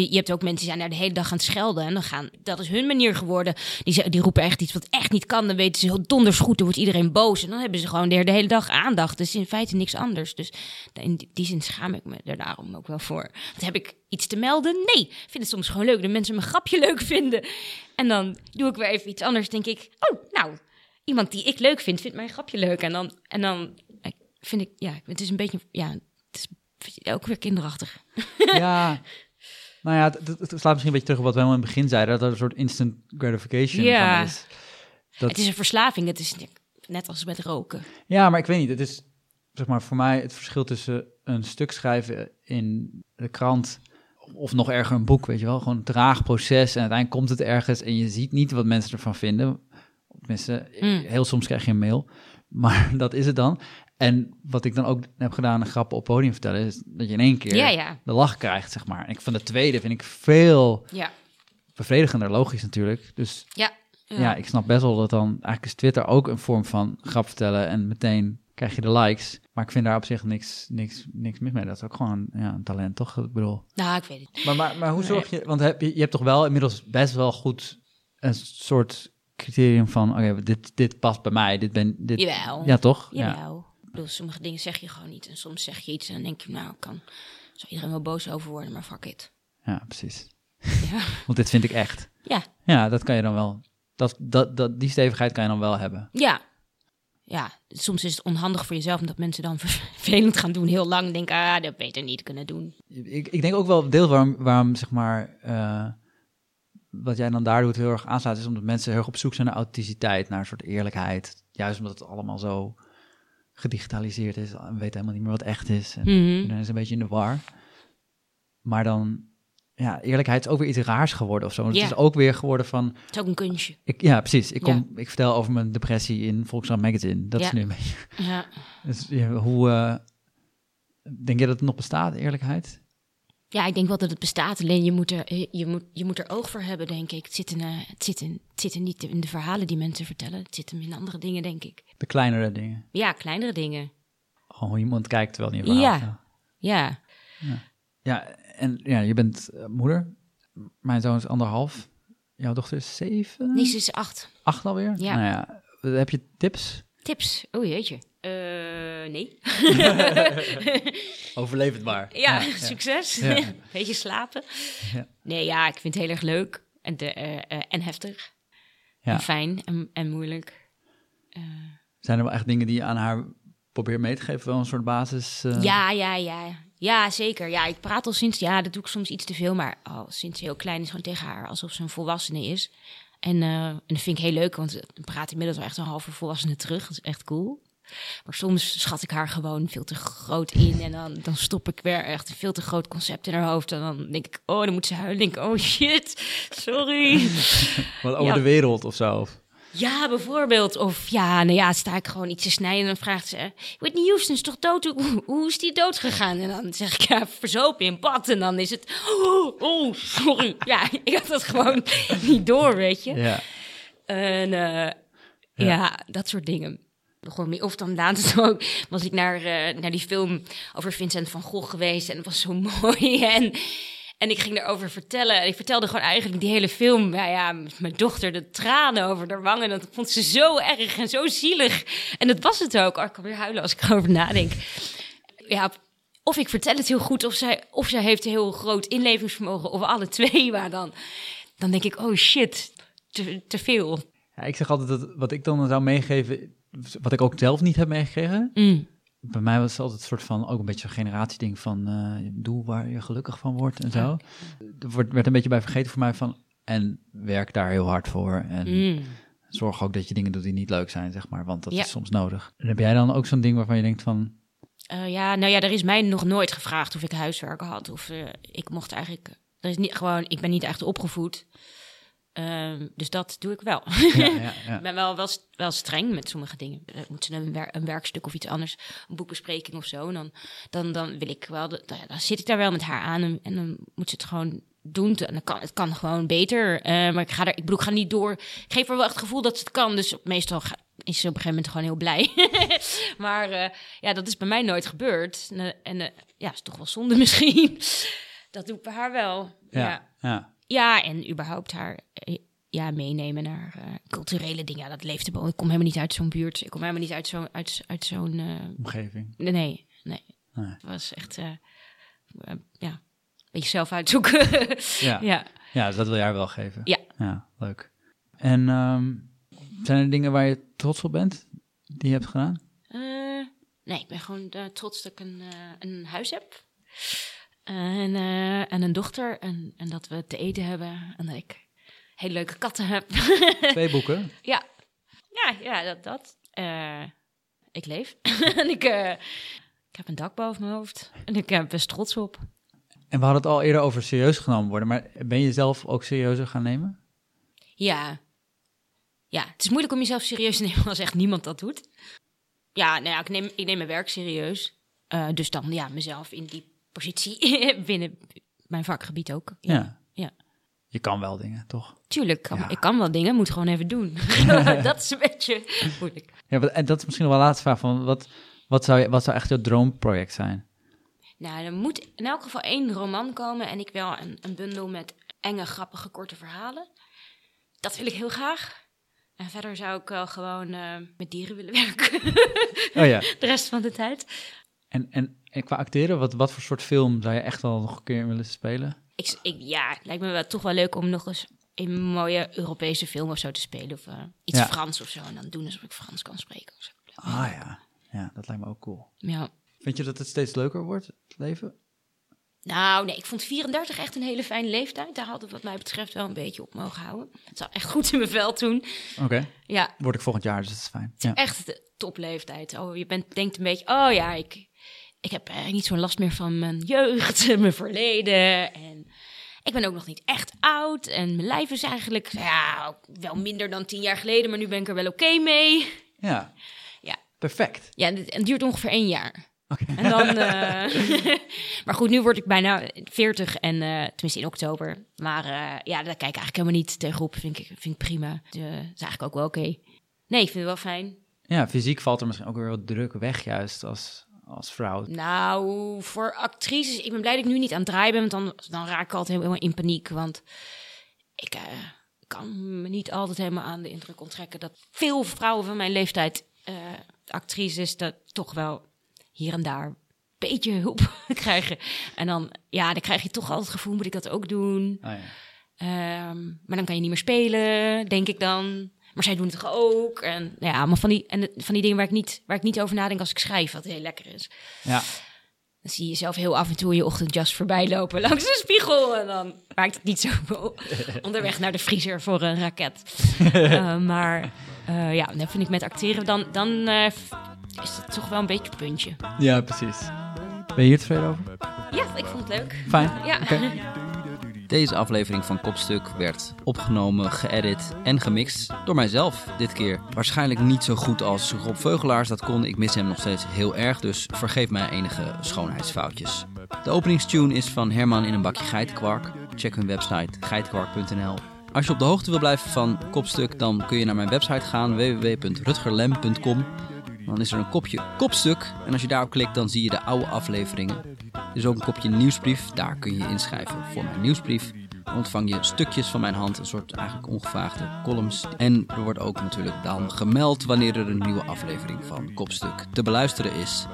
Je hebt ook mensen die zijn daar de hele dag aan het schelden. En dan gaan, dat is hun manier geworden. Die, die roepen echt iets wat echt niet kan. Dan weten ze heel donders goed, dan wordt iedereen boos. En dan hebben ze gewoon de, de hele dag aandacht. Dus in feite niks anders. Dus in die zin schaam ik me er daarom ook wel voor. Want heb ik iets te melden? Nee. Ik vind het soms gewoon leuk dat mensen mijn grapje leuk vinden. En dan doe ik weer even iets anders. denk ik, oh, nou, iemand die ik leuk vind, vindt mijn grapje leuk. En dan, en dan vind ik, ja, het is een beetje, ja, het is ook weer kinderachtig. Ja, nou ja, het, slaat misschien een beetje terug op wat we helemaal in het begin zeiden, dat er een soort instant gratification ja. van is. Dat... Het is een verslaving, het is net als met roken. Ja, maar ik weet niet, het is zeg maar voor mij het verschil tussen een stuk schrijven in de krant of nog erger een boek, weet je wel, gewoon een traag proces en uiteindelijk komt het ergens en je ziet niet wat mensen ervan vinden. Tenminste, mm. heel soms krijg je een mail, maar dat is het dan. En wat ik dan ook heb gedaan, een grappen op podium vertellen, is dat je in één keer de lach krijgt, zeg maar. En ik van de tweede vind ik veel ja. bevredigender, logisch natuurlijk. Dus ja. ja. ik snap best wel dat dan eigenlijk is Twitter ook een vorm van grap vertellen en meteen krijg je de likes. Maar ik vind daar op zich niks, niks, niks mis mee. Dat is ook gewoon ja, een talent, toch? Ik bedoel. Nou, ik weet het. Maar, maar, maar hoe zorg je, want heb je, je hebt toch wel inmiddels best wel goed een soort criterium van, oké, dit, dit past bij mij, dit ben, dit... Jawel. Ja, toch? Jawel. Ja bedoel, sommige dingen zeg je gewoon niet. En soms zeg je iets en dan denk je, nou, kan, zou iedereen wel boos over worden, maar fuck it. Ja, precies. Ja. Want dit vind ik echt. Ja. Ja, dat kan je dan wel. Dat, dat, dat, die stevigheid kan je dan wel hebben. Ja. Ja, soms is het onhandig voor jezelf omdat mensen dan vervelend gaan doen. Heel lang denken, ah, dat beter niet kunnen doen. Ik, ik denk ook wel deel waarom, waarom zeg maar, uh, wat jij dan daar doet heel erg aanslaat, is omdat mensen heel erg op zoek zijn naar authenticiteit, naar een soort eerlijkheid. Juist omdat het allemaal zo gedigitaliseerd is en weet helemaal niet meer wat echt is. En mm is een beetje in de war. Maar dan, ja, eerlijkheid is ook weer iets raars geworden of zo. Het is ook weer geworden van... Het is ook een kunstje. Ik, ja, precies. Ik, kom, ik vertel over mijn depressie in Volkskrant Magazine. Dat is nu een beetje... Ja. Dus hoe... Uh, denk je dat het nog bestaat, eerlijkheid? Ja, ik denk wel dat het bestaat. Alleen je moet er, je moet, je moet er oog voor hebben, denk ik. Het zit, in, uh, het, zit in, het zit in niet in de verhalen die mensen vertellen. Het zit hem in andere dingen, denk ik. De kleinere dingen? Ja, kleinere dingen. Gewoon iemand kijkt terwijl niet verhaal ja. ja. ja. Ja, en ja, je bent uh, moeder. Mijn zoon is anderhalf. Jouw dochter is zeven? Nee, ze is acht. Acht alweer? Ja. Nou ja, heb je tips? Tips? Oh jeetje. Uh, nee. Overleef het maar. Ja, succes. Ja. Beetje slapen. Nee, ja, ik vind het heel erg leuk en, de, uh, uh, en heftig. En fijn en, en moeilijk. Zijn er wel echt dingen die je aan haar probeert mee te geven? Wel een soort basis? Ja, ja, ja. Ja, zeker. Ja, ik praat al sinds... Ja, dat doe ik soms iets te veel. Maar al sinds heel klein is gewoon tegen haar alsof ze een volwassene is. En, en dat vind ik heel leuk, want dan praat inmiddels wel echt een halve volwassene terug. Dat is echt cool. Maar soms schat ik haar gewoon veel te groot in. En dan, dan stop ik weer echt een veel te groot concept in haar hoofd. En dan denk ik, oh, dan moet ze huilen. denk ik, oh shit, sorry. Wat over de wereld of zo? Ja, bijvoorbeeld. Of ja, nou ja, sta ik gewoon iets te snijden en dan vraagt ze... Whitney Houston is toch dood? Hoe, hoe is die dood gegaan? En dan zeg ik, ja, verzopen in pad. En dan is het... Oh, oh, sorry. Ja, ik had dat gewoon niet door, weet je. Ja. En uh, ja, dat soort dingen. Gewoon Of dan laatst ook was ik naar, uh, naar die film over Vincent van Gogh geweest. En het was zo mooi. En, en ik ging erover vertellen. Ik vertelde gewoon eigenlijk die hele film. Ja, ja, mijn dochter de tranen over haar wangen. Dat vond ze zo erg en zo zielig. En dat was het ook. Oh, ik kan weer huilen als ik erover nadenk. Ja, of ik vertel het heel goed, of zij, of zij heeft een heel groot inlevingsvermogen, of alle twee. Maar dan, dan denk ik, oh shit, te, te veel. Ja, ik zeg altijd dat wat ik dan zou meegeven, wat ik ook zelf niet heb meegekregen. Mm. Bij mij was het altijd een soort van, ook een beetje een generatieding van, uh, doe waar je gelukkig van wordt en zo. Er wordt, werd een beetje bij vergeten voor mij van, en werk daar heel hard voor. En mm. zorg ook dat je dingen doet die niet leuk zijn, zeg maar, want dat is soms nodig. En heb jij dan ook zo'n ding waarvan je denkt van... Uh, ja, nou ja, er is mij nog nooit gevraagd of ik huiswerk had. Of uh, ik mocht eigenlijk... Er is niet gewoon, ik ben niet echt opgevoed. Um, dus dat doe ik wel. Ja, ja, ja. ik ben wel, wel, wel streng met sommige dingen. Moet ze een, wer een, werkstuk of iets anders, een boekbespreking of zo, dan, dan, dan wil ik wel, de, dan zit ik daar wel met haar aan en, en dan moet ze het gewoon doen. En dan kan, het kan gewoon beter. Uh, maar ik ga er, ik bedoel, ik ga niet door. Ik geef haar wel echt het gevoel dat ze het kan. Dus meestal ga, is ze op een gegeven moment gewoon heel blij. maar uh, ja, dat is bij mij nooit gebeurd. En, uh, en ja, is toch wel zonde misschien. dat doe ik bij haar wel. Ja. Ja. Ja. En überhaupt haar eh, ja, meenemen naar eh, culturele dingen. Ja, dat leeft wel. Ik kom helemaal niet uit zo'n buurt. Ik kom helemaal niet uit zo'n... Uit, uit zo'n eh, Omgeving. nee, nee, nee. Het was echt... ja, een beetje zelf uitzoeken. Ja. ja. ja. dus dat wil jij wel geven. Ja. Ja, leuk. En ehm, zijn er dingen waar je trots op bent, die je hebt gedaan? Nee, ik ben gewoon trots dat ik een, een huis heb. En, eh, en een dochter. En, en dat we te eten hebben. En dat ik hele leuke katten heb. Twee boeken. ja. ja, ja, dat. dat. Eh, ik leef. en ik, eh, ik heb een dak boven mijn hoofd. En ik ben best trots op. En we hadden het al eerder over serieus genomen worden, maar ben je zelf ook serieuzer gaan nemen? Ja. Ja, het is moeilijk om jezelf serieus te nemen als echt niemand dat doet. Ja, nou ja, ik neem, ik neem mijn werk serieus. Dus dan ja, mezelf in die positie binnen mijn vakgebied ook. Ja. Ja. ja. Je kan wel dingen, toch? Tuurlijk, kan, Ja. ik kan wel dingen, moet gewoon even doen. dat is een beetje moeilijk. Ja, en dat is misschien nog wel een laatste vraag van, wat, wat, zou, je, wat zou echt jouw droomproject zijn? Nou, er moet in elk geval één roman komen en ik wil een, een bundel met enge, grappige, korte verhalen. Dat wil ik heel graag. En verder zou ik wel gewoon eh, met dieren willen werken. Oh ja. De rest van de tijd. En, en, en qua acteren, wat, wat voor soort film zou je echt wel nog een keer willen spelen? Ik, ik, ja, het lijkt me wel toch wel leuk om nog eens een mooie Europese film of zo te spelen. Of eh, iets Ja. Frans of zo. En dan doen alsof ik Frans kan spreken of zo. Ah ja. Ja, dat lijkt me ook cool. Ja. Vind je dat het steeds leuker wordt, het leven? Nou, nee, ik vond 34 echt een hele fijne leeftijd. Daar hadden we wat mij betreft wel een beetje op mogen houden. Het zat echt goed in mijn vel toen. Oké. Ja, Word ik volgend jaar, dus dat is fijn. Ja. echt de topleeftijd. Oh, je bent, denkt een beetje, oh ja, ik, ik heb eigenlijk niet zo'n last meer van mijn jeugd, mijn verleden. En ik ben ook nog niet echt oud. En mijn lijf is eigenlijk, ja, wel minder dan tien jaar geleden. Maar nu ben ik er wel oké mee. Ja. Ja. Perfect. Ja, en het, en duurt ongeveer één jaar. Oké. En dan. eh, maar goed, nu word ik bijna 40 en eh, tenminste in oktober. Maar eh, ja, daar kijk ik eigenlijk helemaal niet tegenop. Vind ik, vind ik prima. Het eh, is eigenlijk ook wel oké. Nee, ik vind het wel fijn. Ja, fysiek valt er misschien ook weer wat druk weg, juist als, als vrouw. Nou, voor actrices, ik ben blij dat ik nu niet aan het draaien ben, want dan, dan raak ik altijd helemaal in paniek. Want ik eh, kan me niet altijd helemaal aan de indruk onttrekken dat veel vrouwen van mijn leeftijd, eh, actrices, dat toch wel hier en daar een beetje hulp krijgen. En dan, ja, dan krijg je toch altijd het gevoel, moet ik dat ook doen? Ah, ja. Ehm, maar dan kan je niet meer spelen, denk ik dan. Maar zij doen het toch ook? En nou ja, maar van die, en van die dingen waar ik, niet, waar ik niet over nadenk als ik schrijf, wat heel lekker is. ja. Dan zie je jezelf heel af en toe je ochtendjas voorbij lopen langs de spiegel. En dan maakt het niet zoveel onderweg naar de vriezer voor een raket. Eh, maar eh, ja, dan vind ik met acteren, dan, dan eh, is het toch wel een beetje een puntje. ja, precies. Ben je hier tevreden over? Ja, ik vond het leuk. Fijn. Ja. Deze aflevering van Kopstuk werd opgenomen, geëdit en gemixt door mijzelf dit keer. Waarschijnlijk niet zo goed als Rob Veugelaars dat kon. Ik mis hem nog steeds heel erg, dus vergeef mij enige schoonheidsfoutjes. De openingstune is van Herman in een bakje geitenkwark. Check hun website geitenkwark.nl. Als je op de hoogte wil blijven van Kopstuk, dan kun je naar mijn website gaan www.rutgerlem.com. Dan is er een kopje kopstuk en als je daarop klikt dan zie je de oude afleveringen. Er is ook een kopje nieuwsbrief, daar kun je inschrijven voor mijn nieuwsbrief. Dan ontvang je stukjes van mijn hand, een soort eigenlijk ongevraagde columns. En er wordt ook natuurlijk dan gemeld wanneer er een nieuwe aflevering van Kopstuk te beluisteren is.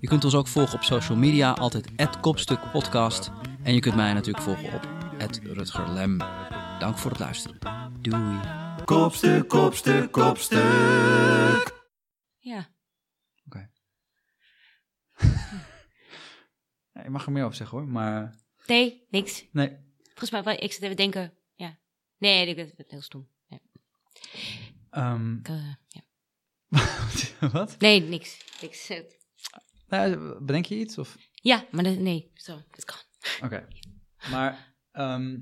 Je kunt ons ook volgen op social media, altijd @kopstukpodcast. En je kunt mij natuurlijk volgen op @rutgerlem. Dank voor het luisteren. Doei. Kopstuk, kopstuk, kopstuk. ja. Ja, je mag er meer over zeggen hoor, maar Nee, niks. nee. Volgens mij, ik zit even denken, ja. Nee, ik het heel stom. Ja. Ehm, Ik, eh, ja. wat? Nee, niks. niks. Nou, bedenk je iets? Of? Ja, maar dat- nee, zo, dat kan. Oké. Maar ehm,